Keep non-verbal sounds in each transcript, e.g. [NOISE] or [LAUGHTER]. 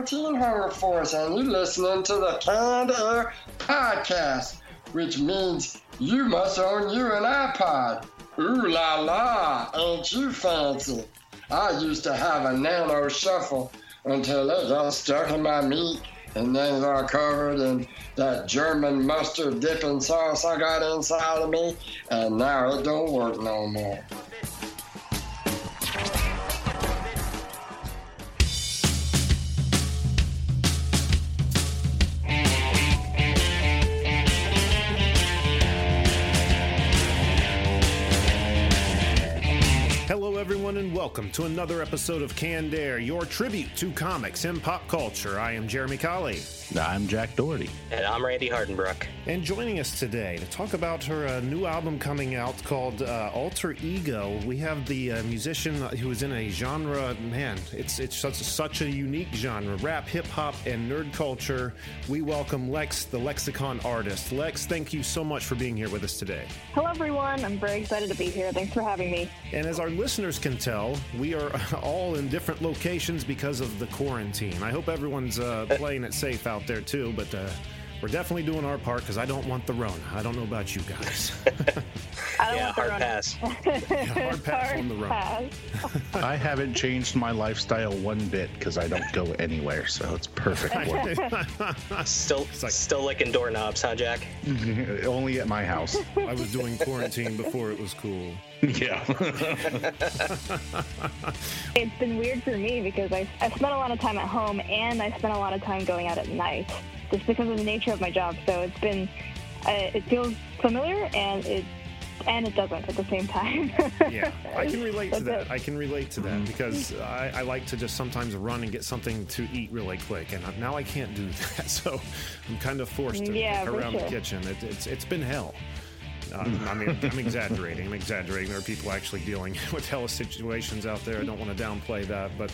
Teen Hunger Force, and you're listening to the Canned Podcast, which means you must own you an iPod. Ooh la la, ain't you fancy? I used to have a nano shuffle until it got stuck in my meat and then got covered in that German mustard dipping sauce I got inside of me, and now it don't work no more. Everyone, and welcome to another episode of Canned Air, your tribute to comics and pop culture. I am Jeremy Colley. I'm Jack Doherty. And I'm Randy Hardenbrook. And joining us today to talk about her uh, new album coming out called uh, Alter Ego, we have the uh, musician who is in a genre, man, it's it's such, such a unique genre rap, hip hop, and nerd culture. We welcome Lex, the lexicon artist. Lex, thank you so much for being here with us today. Hello, everyone. I'm very excited to be here. Thanks for having me. And as our listeners can tell, we are [LAUGHS] all in different locations because of the quarantine. I hope everyone's uh, playing it safe out there too, but uh, we're definitely doing our part because I don't want the Rona. I don't know about you guys. [LAUGHS] I don't Yeah, want the hard run- pass. [LAUGHS] Yeah, hard pass on the Rona. pass. I haven't changed my lifestyle one bit because I don't go anywhere, so it's perfect. work. [LAUGHS] Still, like- still licking doorknobs, huh, Jack? Mm-hmm. Only at my house. I was doing quarantine before it was cool. Yeah. It's been weird for me because I, I spent a lot of time at home and I spent a lot of time going out at night just because of the nature of my job. So it's been, uh, it feels familiar and it, and it doesn't at the same time. [LAUGHS] Yeah, I can relate to that. it. I can relate to that because I, I like to just sometimes run and get something to eat really quick, and now I can't do [LAUGHS] that. So I'm kind of forced to Yeah, around the kitchen. It, it's it's been hell. Um, I mean, I'm exaggerating. I'm exaggerating. There are people actually dealing [LAUGHS] with hell situations out there. I don't want to downplay that, but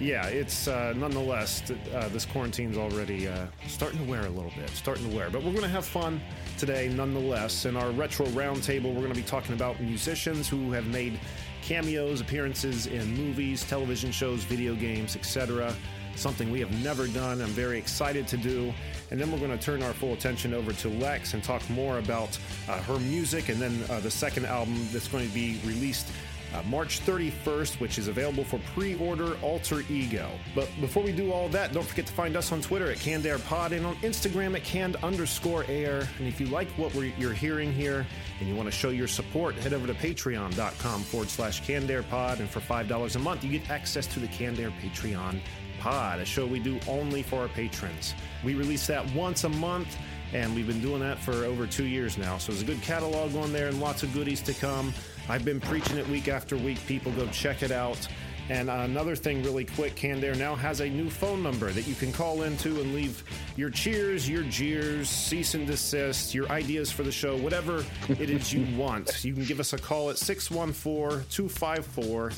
yeah, it's uh, nonetheless uh, this quarantine's already uh, starting to wear a little bit, starting to wear. But we're going to have fun today, nonetheless. In our retro roundtable, we're going to be talking about musicians who have made cameos, appearances in movies, television shows, video games, etc. Something we have never done. I'm very excited to do. And then we're going to turn our full attention over to Lex and talk more about uh, her music and then uh, the second album that's going to be released uh, March 31st, which is available for pre-order Alter Ego. But before we do all that, don't forget to find us on Twitter at Canned Air Pod and on Instagram at canned underscore air. And if you like what we're, you're hearing here and you want to show your support, head over to patreon.com forward slash Canned Air Pod. And for $5 a month, you get access to the Canned Air Patreon Pod, a show we do only for our patrons. We release that once a month. And we've been doing that for over two years now. So there's a good catalog on there and lots of goodies to come. I've been preaching it week after week. People go check it out. And another thing, really quick, Canned Air now has a new phone number that you can call into and leave your cheers, your jeers, cease and desist, your ideas for the show, whatever it is you [LAUGHS] want. You can give us a call at 614 254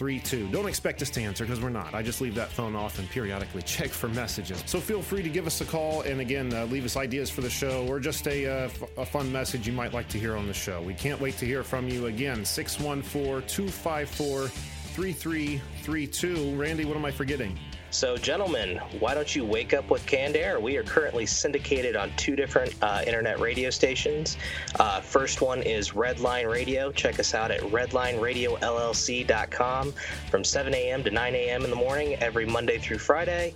3332. Don't expect us to answer because we're not. I just leave that phone off and periodically [LAUGHS] check for messages. So feel free to give us a call and again, uh, leave us ideas for the show or just a, uh, f- a fun message you might like to hear on the show. We can't wait to hear from you again. 614 254 3332. Randy, what am I forgetting? So, gentlemen, why don't you wake up with Canned Air? We are currently syndicated on two different uh, internet radio stations. Uh, first one is Redline Radio. Check us out at redlineradiolllc.com from 7 a.m. to 9 a.m. in the morning every Monday through Friday.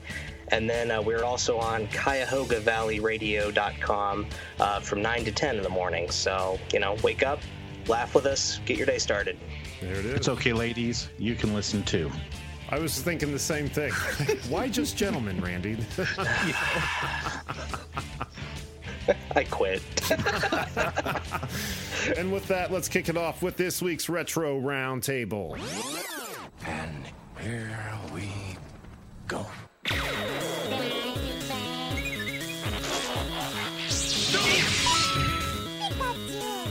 And then uh, we're also on CuyahogaValleyRadio.com uh, from 9 to 10 in the morning. So, you know, wake up, laugh with us, get your day started. There it is. It's okay, ladies. You can listen too. I was thinking the same thing. [LAUGHS] Why just gentlemen, Randy? [LAUGHS] I quit. [LAUGHS] and with that, let's kick it off with this week's Retro Roundtable. And here we go.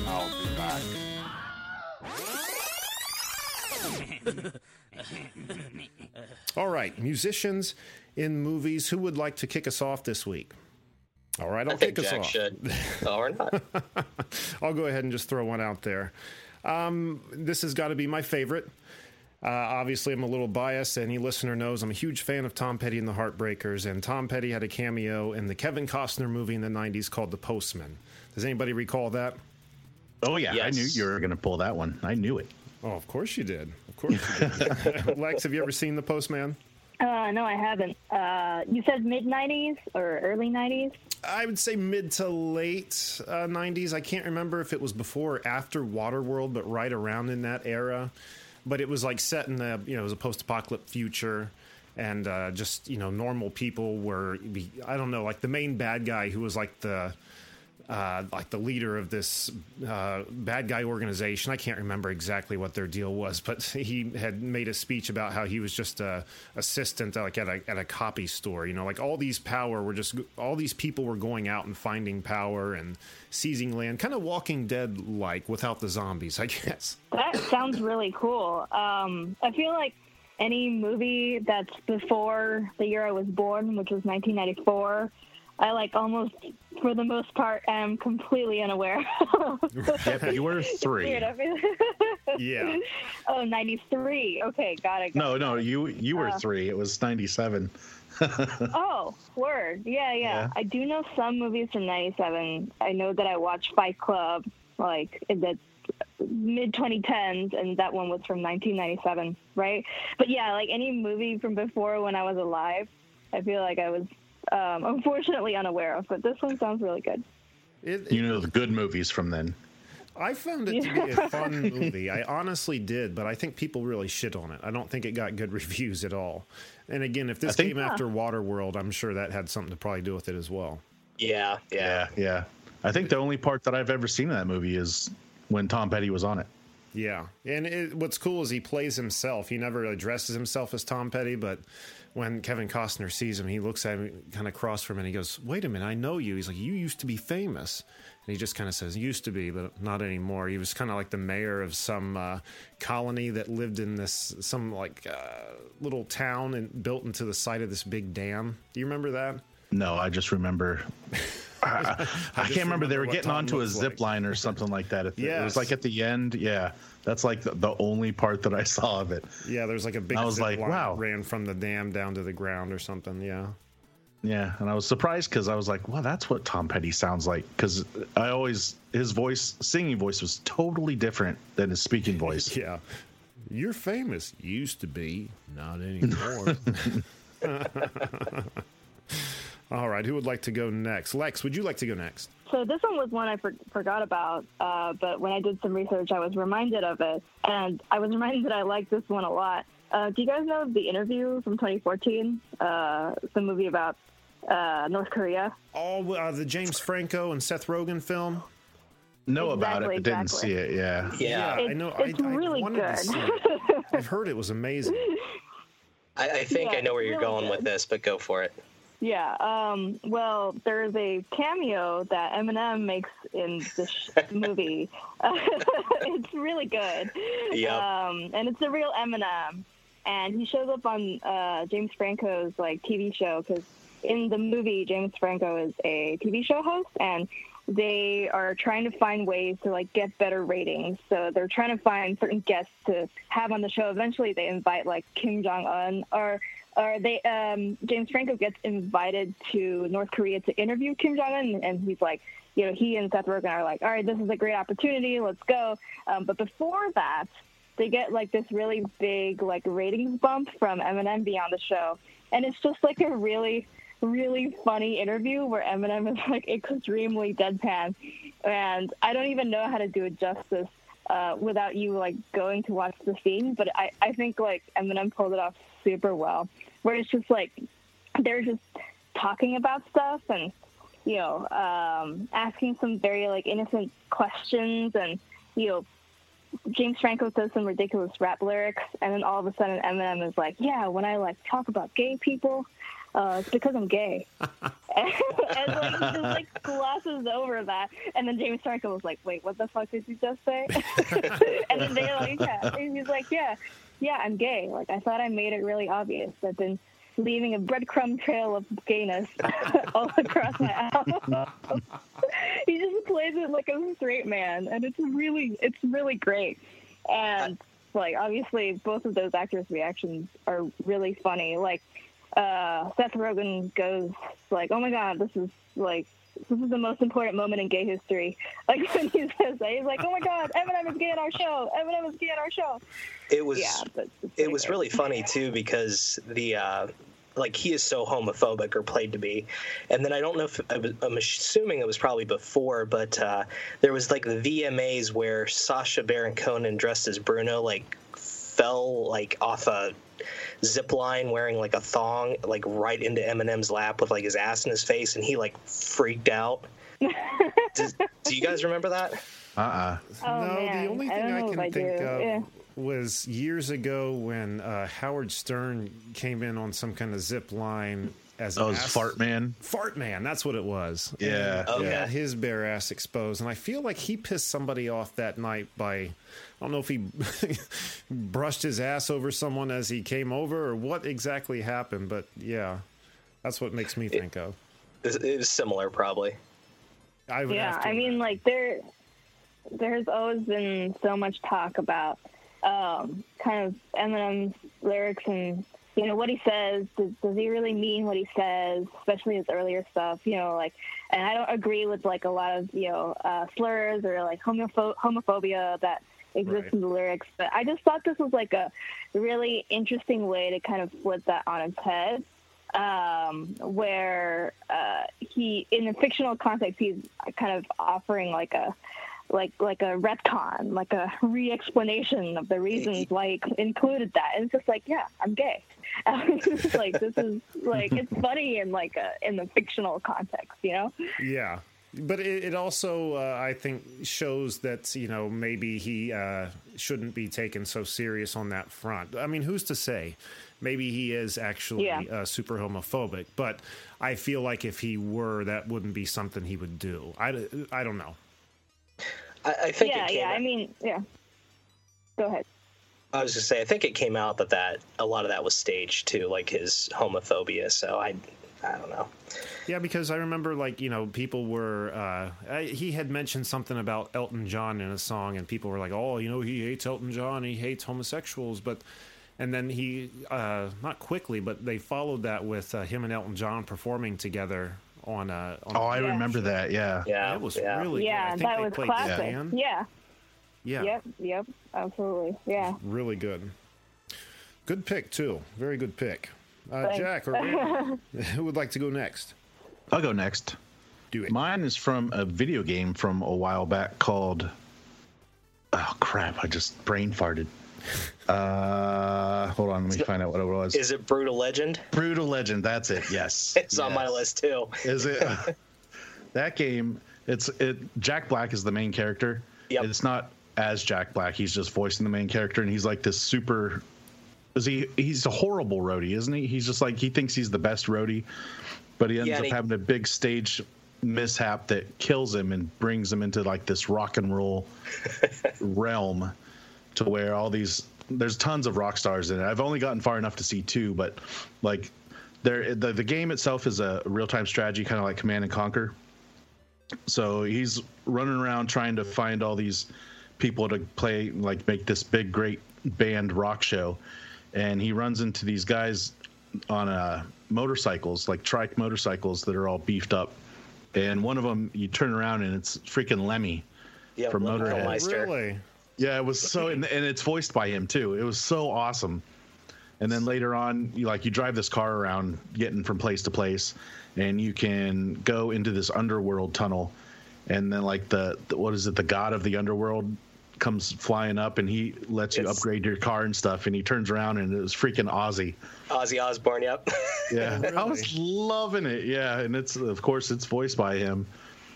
I'll be back. All right, musicians in movies. Who would like to kick us off this week? All right, I'll I think kick us Jack off. should. Oh, [LAUGHS] or not. [LAUGHS] I'll go ahead and just throw one out there. Um, this has got to be my favorite. Uh, obviously, I'm a little biased. Any listener knows I'm a huge fan of Tom Petty and the Heartbreakers, and Tom Petty had a cameo in the Kevin Costner movie in the '90s called The Postman. Does anybody recall that? Oh yeah, I knew you were going to pull that one. I knew it. Oh, of course you did. Of course. [LAUGHS] Lex, have you ever seen The Postman? Uh, no, I haven't. Uh, you said mid '90s or early '90s. I would say mid to late uh, 90s. I can't remember if it was before or after Waterworld, but right around in that era. But it was like set in the, you know, it was a post apocalyptic future. And uh, just, you know, normal people were, I don't know, like the main bad guy who was like the, uh, like the leader of this uh, bad guy organization. I can't remember exactly what their deal was, but [LAUGHS] he had made a speech about how he was just a assistant, like at a at a copy store. You know, like all these power were just all these people were going out and finding power and seizing land, kind of Walking Dead like without the zombies, I [LAUGHS] guess. That sounds really cool. Um, I feel like any movie that's before the year I was born, which was 1994, I like almost, for the most part, am completely unaware. [LAUGHS] You were three. Weird, I feel- Yeah. [LAUGHS] oh, 93. Okay, got it. got No, it. no, you you were Uh. three. It was ninety seven. [LAUGHS] Oh, word. Yeah, yeah, Yeah. I do know some movies from 97. I know that I watched Fight Club, like, in the mid 2010s, and that one was from 1997, right? But yeah, like any movie from before when I was alive, I feel like I was um, [LAUGHS] unfortunately unaware of. But this one sounds really good. It, You know the good movies from then. I found it to be a [LAUGHS] fun movie. I honestly did, but I think people really shit on it. I don't think it got good [LAUGHS] reviews at all. And again, if this think- came after Waterworld, I'm sure that had something to probably do with it as well. Yeah, yeah. Yeah, yeah. I think the only part that I've ever seen in that movie is when Tom Petty was on it. Yeah, and it, what's cool is he plays himself. He never addresses himself as Tom Petty, but when Kevin Costner sees him, he looks at him kind of cross from him and he goes, "Wait a minute, I know you." He's like, "You used to be famous," and he just kind of says, "Used to be, but not anymore." He was kind of like the mayor of some uh, colony that lived in this some like uh, little town and built into the side of this big dam. Do you remember that? No, I just remember. [LAUGHS] I, I can't remember. They were getting Tom onto a zip like. line or something like that. At the, It was like at the end. Yeah, that's like the, the only part that I saw of it. Yeah, there's like a big I was zip like, wow. ran from the dam down to the ground or something. Yeah. Yeah, and I was surprised because I was like, "Well, that's what Tom Petty sounds like." Because I always his voice, singing voice, was totally different than his speaking voice. [LAUGHS] Yeah. You're famous. Used to be, not [LAUGHS] anymore. All right. Who would like to go next? Lex, would you like to go next? So this one was one I for- forgot about, uh, but when I did some research, I was reminded of it, and I was reminded that I liked this one a lot. Uh, do you guys know the interview from 2014? Uh, the movie about uh, North Korea. Oh, uh, the James Franco and Seth Rogen film. Know about it, but didn't exactly. see it. Yeah, Yeah. I know. it's I, I really wanted to good. it. I've heard it was amazing. I, I think Yeah, I know where you're really going with this, but go for it. Yeah. Um, well, there's a cameo that Eminem makes in this sh- [LAUGHS] movie. [LAUGHS] it's really good. Yep. Um, and it's the real Eminem. And he shows up on uh, James Franco's like TV show because in the movie James Franco is a TV show host and they are trying to find ways to like get better ratings. So they're trying to find certain guests to have on the show. Eventually, they invite like Kim Jong Un or or they um, James Franco gets invited to North Korea to interview Kim Jong Un, and he's like, you know, he and Seth Rogen are like, all right, this is a great opportunity, let's go. Um, but before that, they get like this really big like ratings bump from Eminem on the show, and it's just like a really really funny interview where Eminem is like extremely deadpan, and I don't even know how to do it justice uh, without you like going to watch the scene. But I I think like Eminem pulled it off super well, where it's just like they're just talking about stuff and you know um, asking some very like innocent questions and you know, James Franco says some ridiculous rap lyrics, and then all of a sudden Eminem is like, "Yeah, when I like talk about gay people, uh, it's because I'm gay," and, [LAUGHS] and like just like glosses over that, and then James Franco was like, "Wait, what the fuck did you just say?" [LAUGHS] and then they're like, "Yeah," and he's like, "Yeah, yeah, I'm gay. Like I thought I made it really obvious. I've been." Leaving a breadcrumb trail of gayness [LAUGHS] all across my album. [LAUGHS] he just plays it like a straight man, and it's really, it's really great. And like, obviously, both of those actors' reactions are really funny. Like, uh, Seth Rogen goes like, "Oh my god, this is like." This is the most important moment in gay history. [LAUGHS] Like when he says that, he's like, "Oh my God, Eminem is gay on our show. Eminem is gay on our show." It was Yeah, it was really funny too because the uh, like he is so homophobic or played to be, and then I don't know if I was, I'm assuming it was probably before, but uh, there was like the VMAs where Sacha Baron Cohen dressed as Bruno like fell like off a zip line wearing like a thong like right into Eminem's lap with like his ass in his face, and he like freaked out. [LAUGHS] Does, do you guys remember that? Uh-uh. Oh, no, man. the only thing don't I, can I think do. of Yeah. was years ago when uh, Howard Stern came in on some kind of zip line as Oh, it's ass- Fart Man. Fart man, that's what it was. Yeah. And he Okay. had his bare ass exposed, and I feel like he pissed somebody off that night by, I don't know if he [LAUGHS] brushed his ass over someone as he came over or what exactly happened, but yeah, that's what makes me think of. It it was similar, probably. I would yeah have to i mean like there there's always been so much talk about um kind of eminem's lyrics and you know what he says does, does he really mean what he says especially his earlier stuff you know like and i don't agree with like a lot of you know uh slurs or like homopho- homophobia that exists Right. in the lyrics but i just thought this was like a really interesting way to kind of flip that on its head um, where uh, he, in a fictional context, he's kind of offering like a like like a retcon, like a re-explanation of the reasons why he included that. And it's just like, yeah, I'm gay. [LAUGHS] It's like this is like it's funny in like a in the fictional context, you know? Yeah. But it, it also, uh, I think, shows that, you know, maybe he uh, shouldn't be taken so serious on that front. I mean, who's to say? Maybe he is actually Yeah. uh, super homophobic, but I feel like if he were, that wouldn't be something he would do. I, I don't know. I, I think Yeah, it came yeah. out- I mean, yeah. Go ahead. I was just say I think it came out that that a lot of that was staged too, like his homophobia. So I, I don't know. Yeah, because I remember, like, you know, people were, uh, I, he had mentioned something about Elton John in a song, and people were like, oh, you know, he hates Elton John, he hates homosexuals. But, and then he, uh, not quickly, but they followed that with uh, him and Elton John performing together on, a. on Oh, I Yeah. remember that. Yeah. Yeah, It was yeah. really good. I yeah, think that they was classic. Dan. Yeah. Yeah, Yep. Yep. Absolutely. Yeah. really good. Good pick, too. Very good pick. Uh, Jack, or [LAUGHS] who would like to go next? I'll go next. Do it. Mine is from a video game from a while back called. Oh crap! I just brain farted. [LAUGHS] Uh, hold on, let me find out what it was. Is it Brutal Legend? Brutal Legend. That's it. Yes, [LAUGHS] It's on my list too. Is it? that game. It's it. Jack Black is the main character. Yep. It's not as Jack Black. He's just voicing the main character, and he's like this super. Is he? He's a horrible roadie, isn't he? He's just like he thinks he's the best roadie, but he ends Yeah, up he- having a big stage mishap that kills him and brings him into like this rock and roll [LAUGHS] realm to where all these there's tons of rock stars in it. I've only gotten far enough to see two, but like there the, the game itself is a real-time strategy kind of like Command and Conquer. So he's running around trying to find all these people to play like make this big great band rock show and he runs into these guys on uh, motorcycles like trike motorcycles that are all beefed up and one of them you turn around and it's freaking Lemmy Yeah, From Lemmy Motorhead. Really? yeah, it was so, and, and it's voiced by him too. It was so awesome. And then later on, you like you drive this car around, getting from place to place, and you can go into this underworld tunnel, and then like the, the what is it? The god of the underworld comes flying up, and he lets you It's- upgrade your car and stuff. And he turns around, and it was freaking Ozzy. Ozzy Osbourne. Yep. Yeah, [LAUGHS] I was loving it. Yeah, and it's of course it's voiced by him.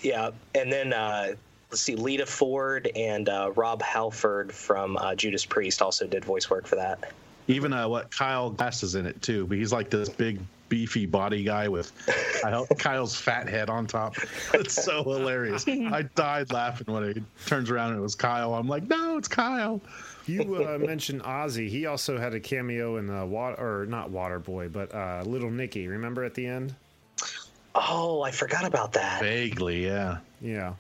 yeah, and then uh, let's see, Lita Ford and uh, Rob Halford from uh, Judas Priest also did voice work for that. Even uh, what Kyle Gass is in it too, but he's like this big beefy body guy with [LAUGHS] Kyle's fat head on top. It's so hilarious. I died laughing when he turns around and it was Kyle. I'm like, no, it's Kyle. You uh, mentioned Ozzy. He also had a cameo in the water, or not Water Boy, but uh, Little Nicky. Remember at the end? Oh, I forgot about that. Vaguely, yeah. Yeah.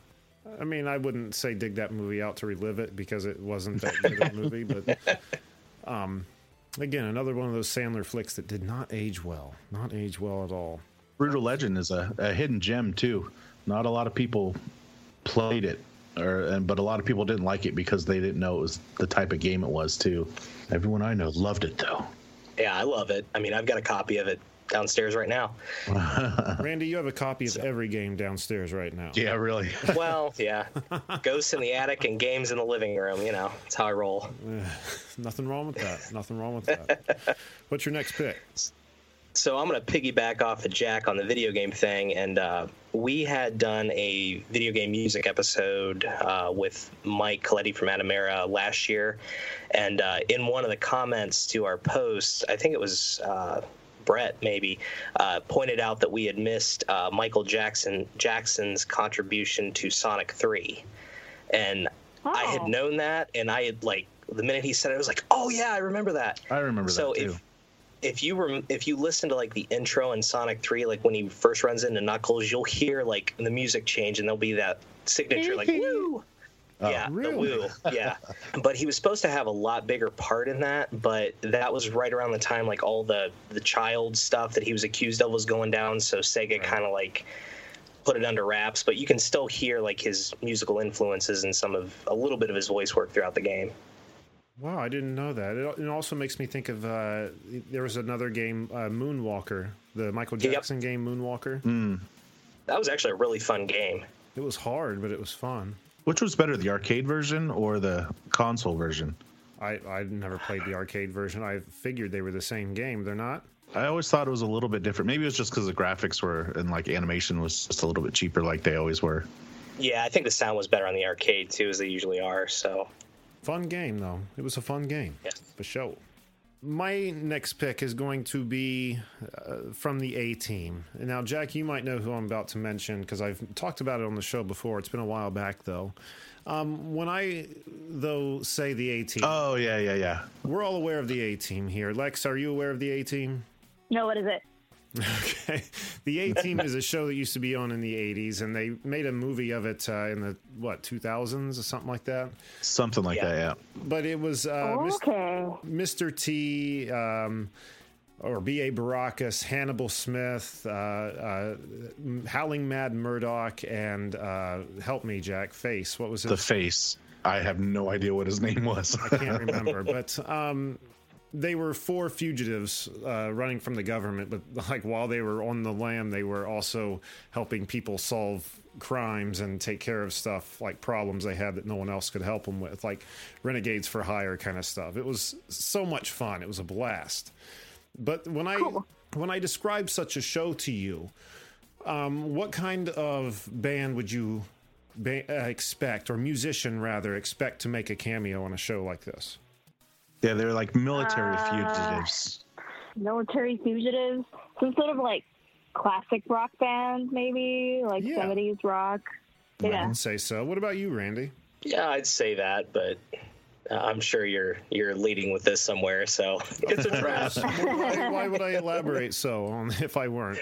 I mean, I wouldn't say dig that movie out to relive it because it wasn't that good of a [LAUGHS] movie, but um, again, another one of those Sandler flicks that did not age well. Not age well at all. Brutal Legend is a, a hidden gem too. Not a lot of people played it, or and but a lot of people didn't like it because they didn't know it was the type of game it was too. Everyone I know loved it though. Yeah, I love it. I mean, I've got a copy of it downstairs right now. [LAUGHS] Randy, you have a copy of every game downstairs right now. Yeah, really. [LAUGHS] Well, yeah. [LAUGHS] Ghosts in the attic and games in the living room. You know, that's how I roll. Nothing wrong with that. Nothing wrong with that. What's your next pick? So I'm going to piggyback off of Jack on the video game thing, and uh, we had done a video game music episode uh, with Mike Coletti from Atamera last year, and uh, in one of the comments to our post, I think it was uh, Brett maybe uh, pointed out that we had missed uh, Michael Jackson Jackson's contribution to Sonic Three, and I had Oh. known that, and I had like the minute he said it, I was like, oh yeah, I remember that. I remember So that too. if if you were if you listen to like the intro in Sonic 3 like when he first runs into Knuckles you'll hear like the music change and there'll be that signature like [LAUGHS] woo yeah, the really? woo. Yeah, [LAUGHS] but he was supposed to have a lot bigger part in that. But that was right around the time like all the the child stuff that he was accused of was going down. So Sega kind of like put it under wraps. But you can still hear like his musical influences and some of a little bit of his voice work throughout the game. Wow, I didn't know that. It, it also makes me think of uh, there was another game, uh, Moonwalker, the Michael Yep. Jackson game, Moonwalker. That was actually a really fun game. It was hard, but it was fun. Which was better, the arcade version or the console version? I I never played the arcade version. I figured they were the same game. They're not. I always thought it was a little bit different. Maybe it was just because the graphics were and like animation was just a little bit cheaper, like they always were. Yeah, I think the sound was better on the arcade too, as they usually are. So Fun game though. It was a fun game. Yes. For sure. My next pick is going to be uh, from the A team. Now, Jack, you might know who I'm about to mention because I've talked about it on the show before. It's been a while back, though. Um, when I, though, say the A team, Oh yeah, yeah, yeah. we're all aware of the A team here. Lex, are you aware of the A team? No, what is it? Okay. The A Team is a show that used to be on in the 80s, and they made a movie of it uh, in the, what, 2000s or something like that? Something like Yeah. that. Yeah. But it was uh, okay. Mr. T, um, or B.A. Baracus, Hannibal Smith, uh, uh, Howling Mad Murdock, and uh, help me, Jack, Face. What was his The face. I have no idea what his name was. I can't remember, but um, they were four fugitives uh, running from the government. But like while they were on the lam, they were also helping people solve crimes and take care of stuff like problems they had that no one else could help them with, like renegades for hire kind of stuff. It was so much fun. It was a blast. But when I when I describe such a show to you, um, what kind of band would you ba- uh, expect, or musician rather, expect to make a cameo on a show like this? Yeah, they're like military Uh, fugitives. Military fugitives. Some sort of like classic rock band, maybe like Yeah. 70s rock. I Yeah. would say so. What about you, Randy? yeah, I'd say that, but uh, I'm sure you're you're leading with this somewhere. So [LAUGHS] it's a trap. [LAUGHS] why, why would I elaborate so on [LAUGHS] if I weren't?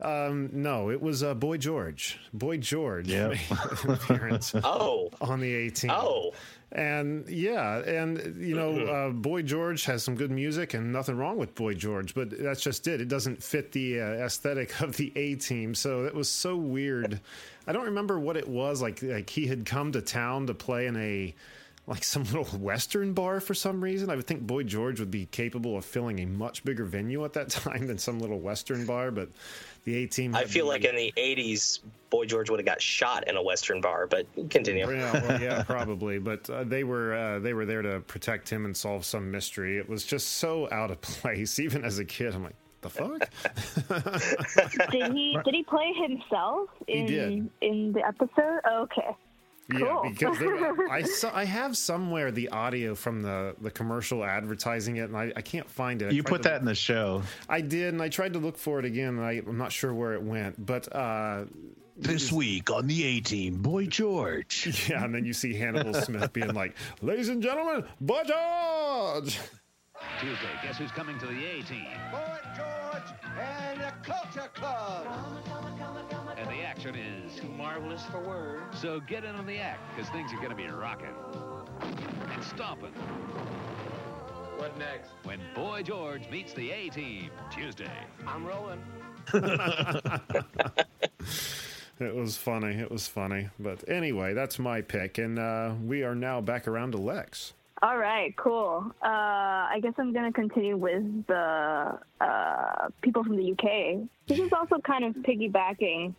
Um, no, it was uh, Boy George. Boy George Yep. made an appearance oh, on the A Team. oh, And yeah, and you know, uh, Boy George has some good music, and nothing wrong with Boy George, but that's just it. It doesn't fit the uh, aesthetic of the A Team, so it was so weird. I don't remember what it was like. Like he had come to town to play in a like some little Western bar for some reason. I would think Boy George would be capable of filling a much bigger venue at that [LAUGHS] time than some little Western bar, but the A Team. I feel like in the '80s, Boy George would have got shot in a Western bar. But continue. Yeah, well, yeah, [LAUGHS] probably. But uh, they were uh, they were there to protect him and solve some mystery. It was just so out of [LAUGHS] place. Even as a kid, I'm like, the fuck? Did he did he play himself He in did. in the episode? Oh, okay. Yeah, Cool. because they, [LAUGHS] I saw, I have somewhere the audio from the the commercial advertising it, and I, I can't find it. I You put to- that in the show. I did, and I tried to look for it again, and I, I'm not sure where it went. But uh, This week on the A Team, Boy George. [LAUGHS] yeah, and then you see Hannibal Smith being like, "Ladies and gentlemen, Boy George." Tuesday, guess who's coming to the A team? Boy George and the Culture Club. And the action is. Too marvelous for words. So get in on the act, because things are going to be rocking and stomping What next? when Boy George meets the A team. Tuesday. I'm rolling. [LAUGHS] It was funny. It was funny. But anyway, that's my pick, and uh, we are now back around to Lex. All right, cool. Uh, I guess I'm going to continue with the uh, people from the UK. This is also kind of piggybacking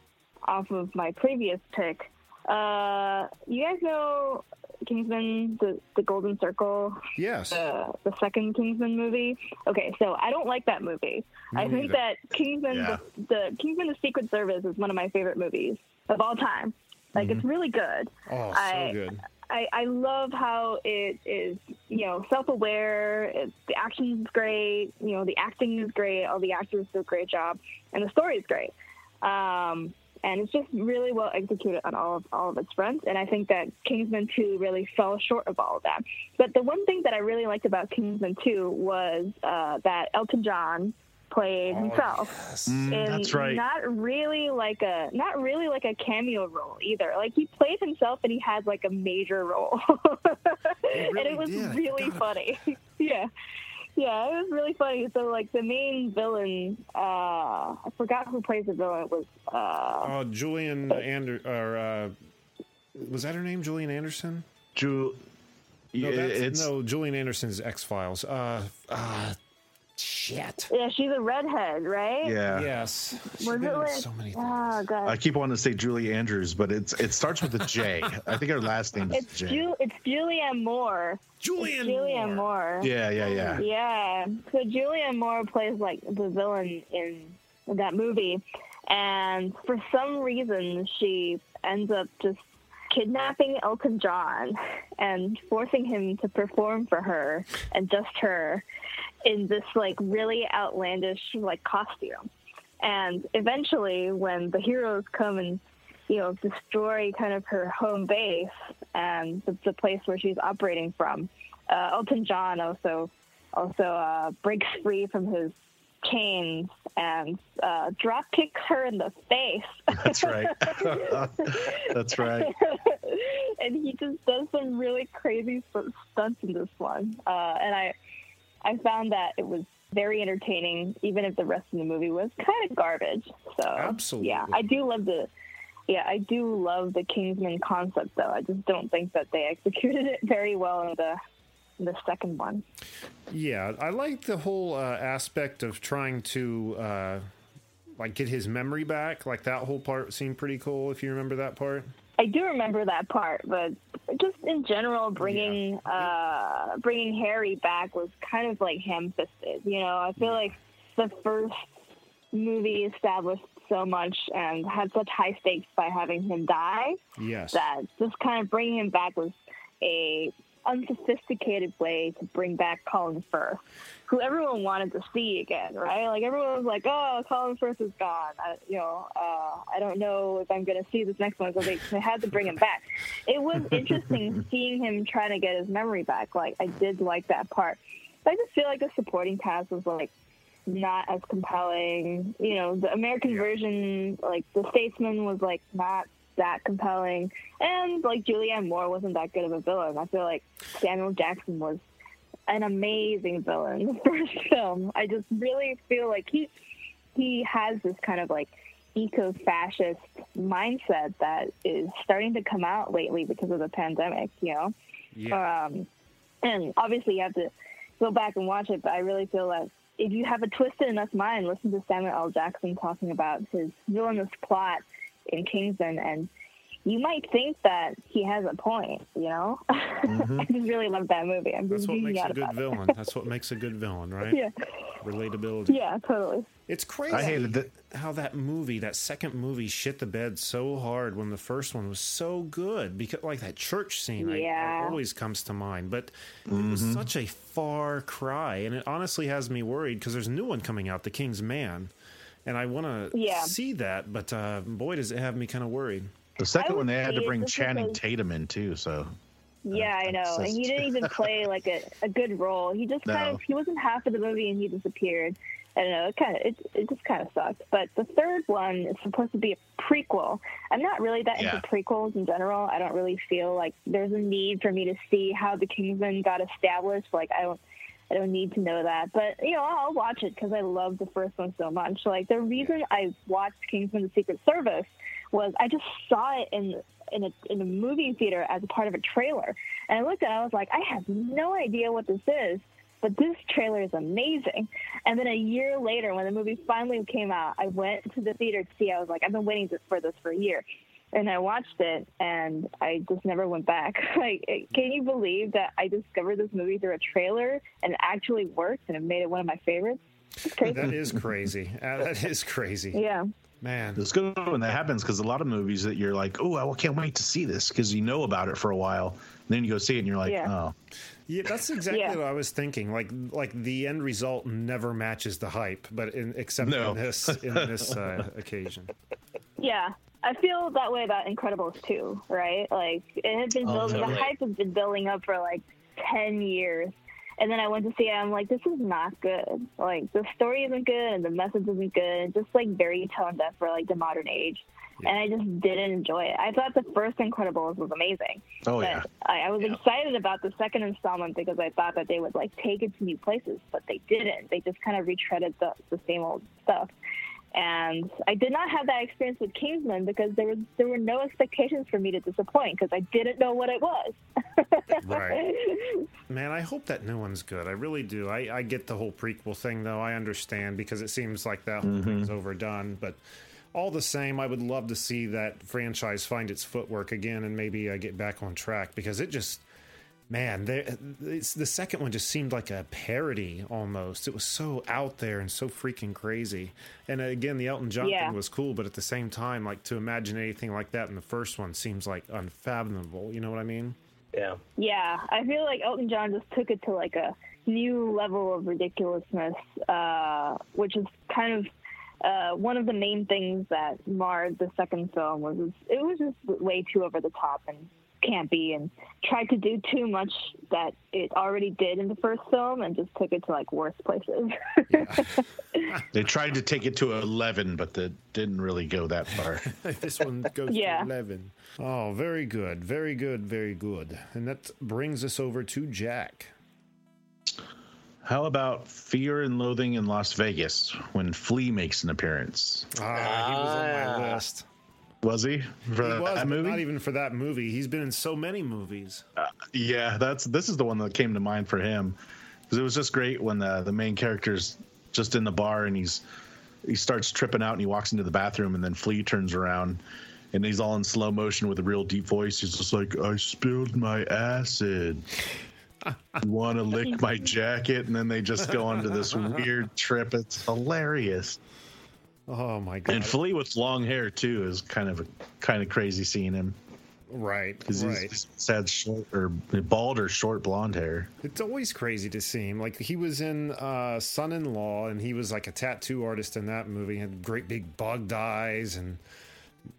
off of my previous pick. Uh, you guys know Kingsman, the, the Golden Circle, Yes. uh, the second Kingsman movie? Okay, so I don't like that movie. I think neither. that Kingsman, Yeah. the, the Kingsman, the Secret Service is one of my favorite movies of all time. Like, it's really good. Oh, so I- good. I, I love how it is, you know, self-aware. It, the action's great. You know, the acting is great. All the actors do a great job, and the story is great. Um, and it's just really well executed on all of all of its fronts. And I think that Kingsman Two really fell short of all of that. But the one thing that I really liked about Kingsman Two was uh, that Elton John played himself Mm, and that's right. not really like a not really like a cameo role either. Like he played himself and he had like a major role. [LAUGHS] and it was did. Really funny. [LAUGHS] yeah. Yeah, it was really funny. So like the main villain, uh I forgot who plays the villain. It was uh Oh, Julian Ander or uh, was that her name? Gillian Anderson? Ju- No, yeah, that's, it's no. Gillian Anderson's X Files. Uh, uh, shit. yeah, she's a redhead, right? yeah. Yes. She's Was been it like, so many oh, things. oh god. I keep wanting to say Julie Andrews, but it's it starts with a J. I think her last name is it's J. Ju- it's Julianne Moore. Julian. Julianne Moore. yeah, yeah, yeah. Yeah. So Julianne Moore plays like the villain in that movie, and for some reason she ends up just kidnapping Elton John and forcing him to perform for her and just her in this like really outlandish like costume. And eventually, when the heroes come and you know destroy kind of her home base and the, the place where she's operating from, uh, Elton John also also uh, breaks free from his chains and uh, drop kicks her in the face. That's right. [LAUGHS] [LAUGHS] That's right. [LAUGHS] and he just does some really crazy stunts in this one. Uh, and I, I found that it was very entertaining, even if the rest of the movie was kind of garbage. So Absolutely. yeah, I do love the. Yeah, I do love the Kingsman concept, though. I just don't think that they executed it very well in the the second one. Yeah, I like the whole uh, aspect of trying to uh, like get his memory back. Like that whole part seemed pretty cool. If you remember that part. I do remember that part, but just in general, bringing uh, bringing Harry back was kind of like ham-fisted. You know, I feel like the first movie established so much and had such high stakes by having him die Yes. that just kind of bringing him back was a unsophisticated way to bring back Colin Firth, who everyone wanted to see again, right? Like everyone was like, "Oh, Colin Firth is gone." I, you know, uh, I don't know if I'm going to see this next one, so they, they had to bring him back. It was [LAUGHS] interesting seeing him trying to get his memory back. Like I did like that part. But I just feel like the supporting cast was like not as compelling. You know, the American version, like the Statesman, was like not that compelling, and like Julianne Moore wasn't that good of a villain. I feel like Samuel Jackson was an amazing villain the [LAUGHS] first film. I just really feel like he he has this kind of like eco-fascist mindset that is starting to come out lately because of the pandemic. You know. yeah. Um, and obviously, you have to go back and watch it. But I really feel that if you have a twisted enough mind, listen to Samuel L. Jackson talking about his villainous plot in Kingsman, and you might think that he has a point. You know, Mhm. [LAUGHS] I just really love that movie. I'm That's what makes a good villain. That's what makes a good villain, right? [LAUGHS] Yeah. Relatability. Yeah, totally. It's crazy I hated that. how that movie, that second movie, shit the bed so hard when the first one was so good. Because like that church scene, I, Yeah. always comes to mind. But it was Mhm. such a far cry, and it honestly has me worried because there's a new one coming out, The King's Man, and I want to Yeah. see that. But uh, boy, does it have me kind of worried. The second one, they had to bring Channing because- Tatum in too. So Yeah, I know. And he didn't even play like a, a good role. He just kind No. of he wasn't half of the movie and he disappeared. I don't know. It kind of it, it just kind of sucked. But the third one is supposed to be a prequel. I'm not really that Yeah. into prequels in general. I don't really feel like there's a need for me to see how the Kingsman got established. Like I don't. I don't need to know that, but you know I'll watch it because I love the first one so much. Like the reason I watched Kingsman: The Secret Service was I just saw it in in a in a movie theater as a part of a trailer, and I looked at it. I was like, I have no idea what this is, but this trailer is amazing. And then a year later, when the movie finally came out, I went to the theater to see. I was like, I've been waiting for this for a year. And I watched it, and I just never went back. [LAUGHS] Like, it- can you believe that I discovered this movie through a trailer and it actually worked, and it made it one of my favorites? Crazy. That is crazy. [LAUGHS] Uh, that is crazy. yeah. Man. it's good when that happens because a lot of movies that you're like, oh, I can't wait to see this because you know about it for a while. And then you go see it and you're like, Yeah. oh, Yeah, that's [LAUGHS] exactly Yeah. what I was thinking. Like, like the end result never matches the hype, but in, except No. in this in this uh, [LAUGHS] occasion. Yeah, I feel that way about Incredibles too, right? Like it had been Oh, building, totally. the hype has been building up for like ten years, and then I went to see it. I'm like, this is not good. Like the story isn't good, and the message isn't good. Just like very tone deaf for like the modern age, and I just didn't enjoy it. I thought the first Incredibles was amazing. oh yeah. I, I was excited about the second installment because I thought that they would like take it to new places, but they didn't. They just kind of retreaded the, the same old stuff. And I did not have that experience with Kingsman because there was there were no expectations for me to disappoint because I didn't know what it was. [LAUGHS] Right. Man, I hope that new one's good. I really do. I, I get the whole prequel thing, though. I understand because it seems like that whole mm-hmm. thing's overdone. But all the same, I would love to see that franchise find its footwork again and maybe uh, get back on track because it just, man, it's, the second one just seemed like a parody almost. It was so out there and so freaking crazy. And uh, again, the Elton John Yeah. thing was cool, but at the same time, like to imagine anything like that in the first one seems like unfathomable. You know what I mean? Yeah. Yeah, I feel like Elton John just took it to like a new level of ridiculousness, uh, which is kind of uh, one of the main things that marred the second film was it was just way too over the top and campy and tried to do too much that it already did in the first film and just took it to like worse places. [LAUGHS] [LAUGHS] They tried to take it to 11, but that didn't really go that far. [LAUGHS] this one goes Yeah. to 11. Oh, very good. Very good. Very good. And that brings us over to Jack. How about Fear and Loathing in Las Vegas when Flea makes an appearance? Ah, he was on my Ah. list. Was he for He was, that movie? not even for that movie. He's been in so many movies. Yeah, that's this is the one that came to mind for him because it was just great when the the main character's just in the bar and he's he starts tripping out and he walks into the bathroom and then Flea turns around and he's all in slow motion with a real deep voice. He's just like, "I spilled my acid. You want to lick my jacket?" And then they just go onto this weird trip. It's hilarious. Oh my god! And Flea with long hair too is kind of a kind of crazy seeing him right, because right. he's, had short or bald or short blonde hair. It's always crazy to see him. Like he was in uh, Son-in-Law, and he was like a tattoo artist in that movie. He had great big bugged eyes, and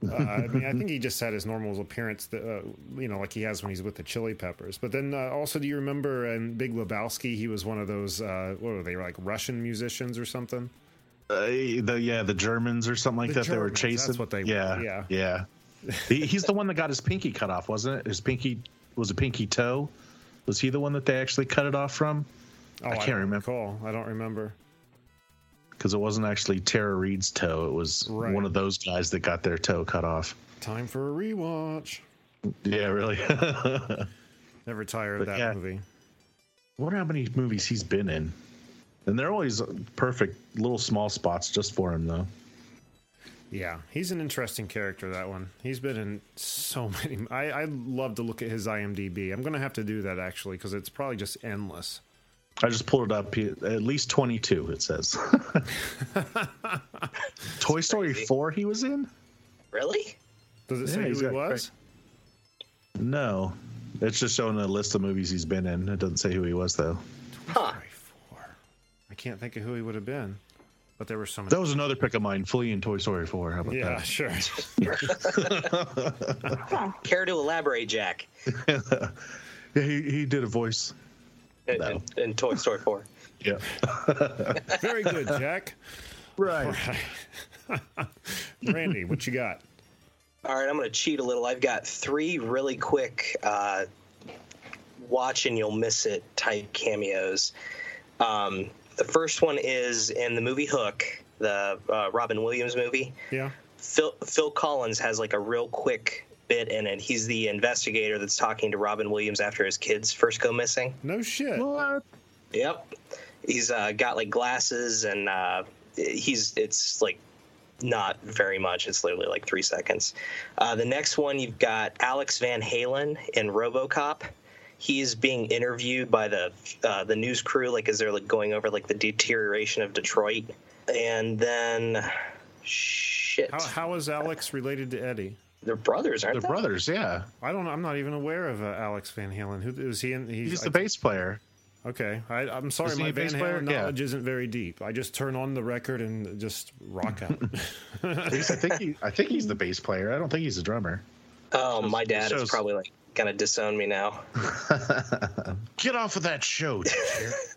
uh, I mean, I think he just had his normal appearance, that, uh, you know, like he has when he's with the Chili Peppers. But then uh, also, do you remember in Big Lebowski, he was one of those uh, what were they like Russian musicians or something? Uh, the yeah, the Germans or something like The that. They were chasing. that's what they were, Yeah, yeah. yeah. he, he's the one that got his pinky cut off, wasn't it? His pinky was a pinky toe. Was he the one that they actually cut it off from? Oh, I can't don't remember Recall. I don't remember. Because it wasn't actually Tara Reid's toe. It was Right. one of those guys that got their toe cut off. Time for a rewatch. Yeah, really. [LAUGHS] Never tired of But that yeah. movie. I wonder how many movies he's been in. And they're always perfect little small spots just for him, though. Yeah, he's an interesting character. That one. He's been in so [LAUGHS] many. I I love to look at his IMDb. I'm gonna have to do that actually because it's probably just endless. I just pulled it up. At least 22, it says. [LAUGHS] Toy Story 4 he was in? Really? Does it Yeah, say who he got was? No. It's just showing a list of movies he's been in. It doesn't say who he was, though. Huh. Four. I can't think of who he would have been, but there were so many. That was another pick of mine, Flea in Toy Story 4. How about yeah, that? Yeah, sure. [LAUGHS] Care to elaborate, Jack? [LAUGHS] yeah, he, he did a voice. In, in, in Toy Story 4. [LAUGHS] Yeah. [LAUGHS] Very good, Jack. right. [LAUGHS] Randy, what you got? All right, I'm going to cheat a little. I've got three really quick uh, watch and you'll miss it type cameos. Um, the first one is in the movie Hook, the uh, Robin Williams movie. Yeah. Phil, Phil Collins has like a real quick bit in it. He's the investigator that's talking to Robin Williams after his kids first go missing. No shit. Yep. He's uh, got like glasses and uh, he's it's like not very much. It's literally like three seconds. Uh, the next one you've got Alex Van Halen in RoboCop. He's being interviewed by the uh, the news crew, like as they're like going over like the deterioration of Detroit, and then shit, How, how is Alex related to Eddie? They're brothers, aren't The they? Are brothers, yeah. I don't. know. I'm not even aware of uh, Alex Van Halen. Who is he? In, he's, He's the I- bass player. Okay, I, I'm sorry, my Van bass Halen player? Yeah. knowledge isn't very deep. I just turn on the record and just rock out. [LAUGHS] He's- I think he, I think he's the bass player. I don't think he's a drummer. Oh, my dad is probably like gonna disown me now. [LAUGHS] Get off of that show,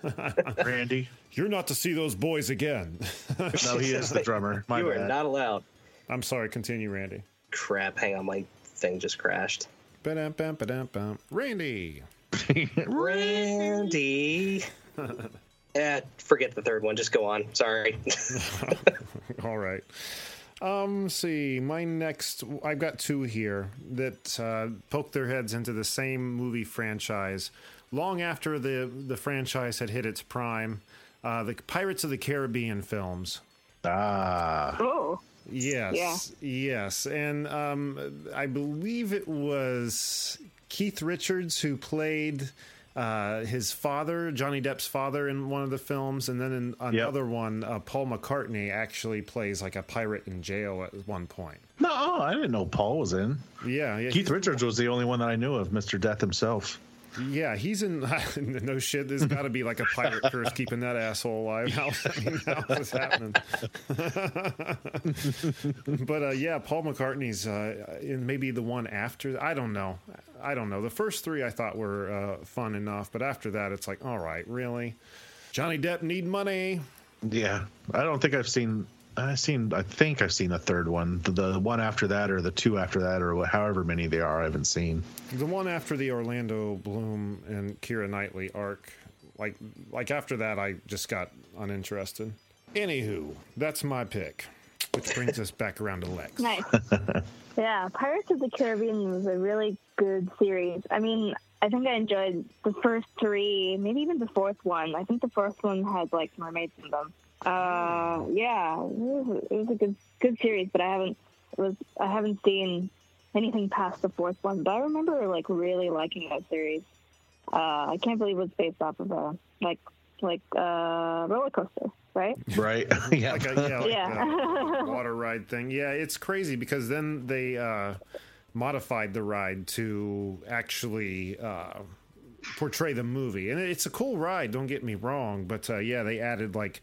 [LAUGHS] Randy. You're not to see those boys again. No, he is the drummer. My you are not allowed. I'm sorry. Continue, Randy. Crap, hang on, my thing just crashed. Ba-dum, bam, ba-dum, bam. Randy. [LAUGHS] Randy. [LAUGHS] eh, forget the third one. Just go on. Sorry. [LAUGHS] All right. Um, see, my next, I've got two here that uh, poke their heads into the same movie franchise. Long after the the franchise had hit its prime, uh, the Pirates of the Caribbean films. Ah. Oh, Yes, yes, and um, I believe it was Keith Richards who played uh, his father, Johnny Depp's father, in one of the films, and then in another one, uh, Paul McCartney actually plays like a pirate in jail at one point. No, I didn't know Paul was in. Yeah, yeah, Keith Richards was the only one that I knew of, Mr. Death himself. Yeah, he's in. [LAUGHS] no shit, there's got to be like a pirate curse keeping that asshole alive. How, [LAUGHS] how is happening? [LAUGHS] but uh, yeah, Paul McCartney's uh, in maybe the one after. I don't know. I don't know. The first three I thought were uh, fun enough, but after that, it's like, all right, really? Johnny Depp need money. Yeah, I don't think I've seen. I've seen. I think I've seen a third one. The, the one after that, or the two after that, or however many they are, I haven't seen. The one after the Orlando Bloom and Keira Knightley arc, like like after that, I just got uninterested. Anywho, that's my pick, which brings us back around to Lex. nice. [LAUGHS] yeah, Pirates of the Caribbean was a really good series. I mean, I think I enjoyed the first three, maybe even the fourth one. I think the fourth one had like mermaids in them. Uh, yeah, it was, it was a good good series, but I haven't was I haven't seen anything past the fourth one. But I remember like really liking that series. Uh, I can't believe it was based off of a like like uh, roller coaster, right? [LAUGHS] Right? [LAUGHS] yeah. Like a, yeah, like Yeah. a water ride thing. Yeah, it's crazy because then they uh, modified the ride to actually uh, portray the movie, and it's a cool ride. Don't get me wrong, but uh, yeah, they added like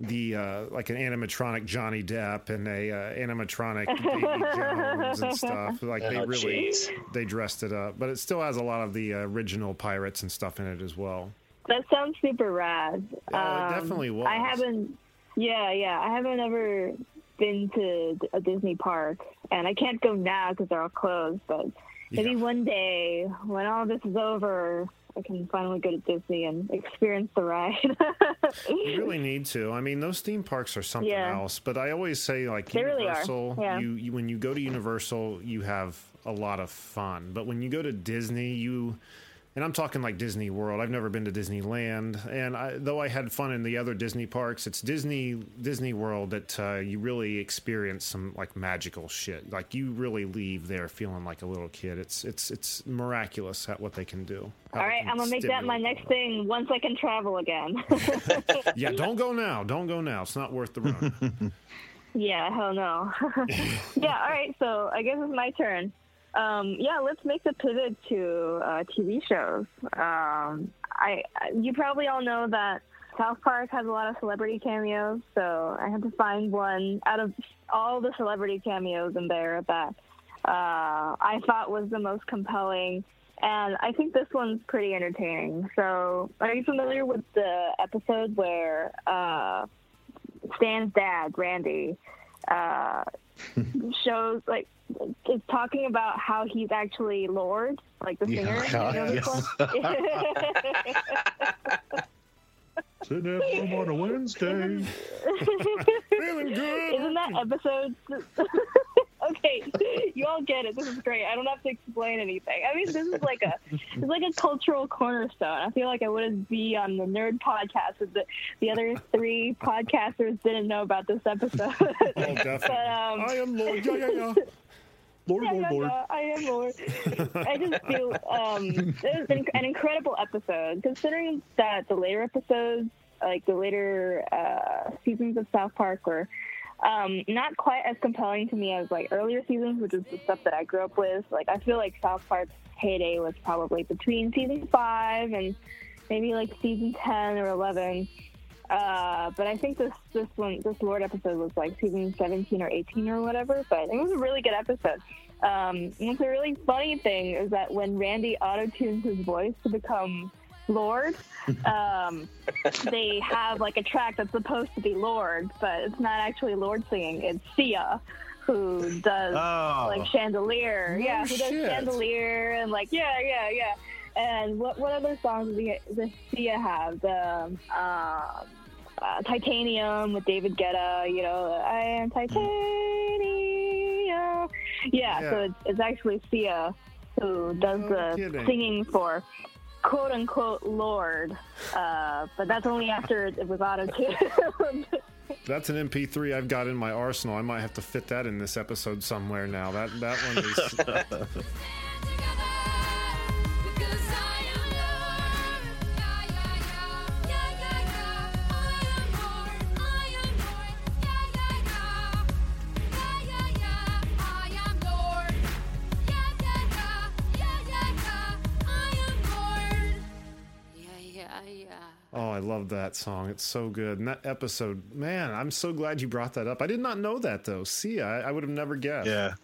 the uh, like an animatronic Johnny Depp and a uh, animatronic [LAUGHS] Davy Jones and stuff. Like they Oh, really jeez. they dressed it up, but it still has a lot of the uh, original pirates and stuff in it as well. That sounds super rad. Oh, it definitely was. I haven't. Yeah, yeah. I haven't ever been to a Disney park, and I can't go now because they're all closed. But maybe Yeah. one day, when all this is over, I can finally go to Disney and experience the ride. [LAUGHS] You really need to. I mean, those theme parks are something Yeah. else. But I always say, like They really. Universal, Yeah. you, you when you go to Universal, you have a lot of fun. But when you go to Disney, you and I'm talking like Disney World. I've never been to Disneyland, and I, though I had fun in the other Disney parks, it's Disney Disney World that uh, you really experience some like magical shit. Like you really leave there feeling like a little kid. It's it's it's miraculous at what they can do. All right, I'm gonna make that my next thing once I can travel again. [LAUGHS] yeah, don't go now. Don't go now. It's not worth the run. [LAUGHS] yeah, hell no. [LAUGHS] yeah, all right. So I guess it's my turn. Um, yeah, let's make the pivot to uh, TV shows. Um, I you probably all know that South Park has a lot of celebrity cameos, so I had to find one out of all the celebrity cameos in there that uh, I thought was the most compelling. And I think this one's pretty entertaining. So, are you familiar with the episode where uh, Stan's dad, Randy, uh, [LAUGHS] shows like is talking about how he's actually Lorde, like the singer. Yeah, You know yes. Sitting at home on a Wednesday. [LAUGHS] Feeling good. Isn't that episode? [LAUGHS] okay, you all get it. This is great. I don't have to explain anything. I mean, this is like a it's like a cultural cornerstone. I feel like I wouldn't be on the nerd podcast if the the other three podcasters didn't know about this episode. Oh, definitely. [LAUGHS] But, um, I am Lorde. Yeah, yeah, yeah. Lorde, yeah, Lorde, yeah, Lorde. yeah, I am Lorde. I just [LAUGHS] feel um, it was an, an incredible episode, considering that the later episodes, like the later uh, seasons of South Park, were um, not quite as compelling to me as like earlier seasons, which is the stuff that I grew up with. Like I feel like South Park's heyday was probably between season five and maybe like season ten or eleven. Uh, but I think this this one this Lorde episode was like season seventeen or eighteen or whatever. But it was a really good episode. Um, and what's a really funny thing is that when Randy auto tunes his voice to become Lorde, [LAUGHS] um, they have like a track that's supposed to be Lorde, but it's not actually Lorde singing. It's Sia who does Oh. like Chandelier. No yeah, who does shit. Chandelier and like yeah, yeah, yeah. And what what other songs does, does Sia have? The um, uh, Titanium with David Guetta. You know, I am Titanium. Yeah, Yeah. so it's, it's actually Sia who does No the kidding. singing for quote unquote Lorde. Uh, but that's only after it was auto tuned. [LAUGHS] That's an MP3 I've got in my arsenal. I might have to fit that in this episode somewhere now. That that one is. [LAUGHS] Oh, I love that song. It's so good. And that episode, man, I'm so glad you brought that up. I did not know that though. See, I, I would have never guessed. Yeah.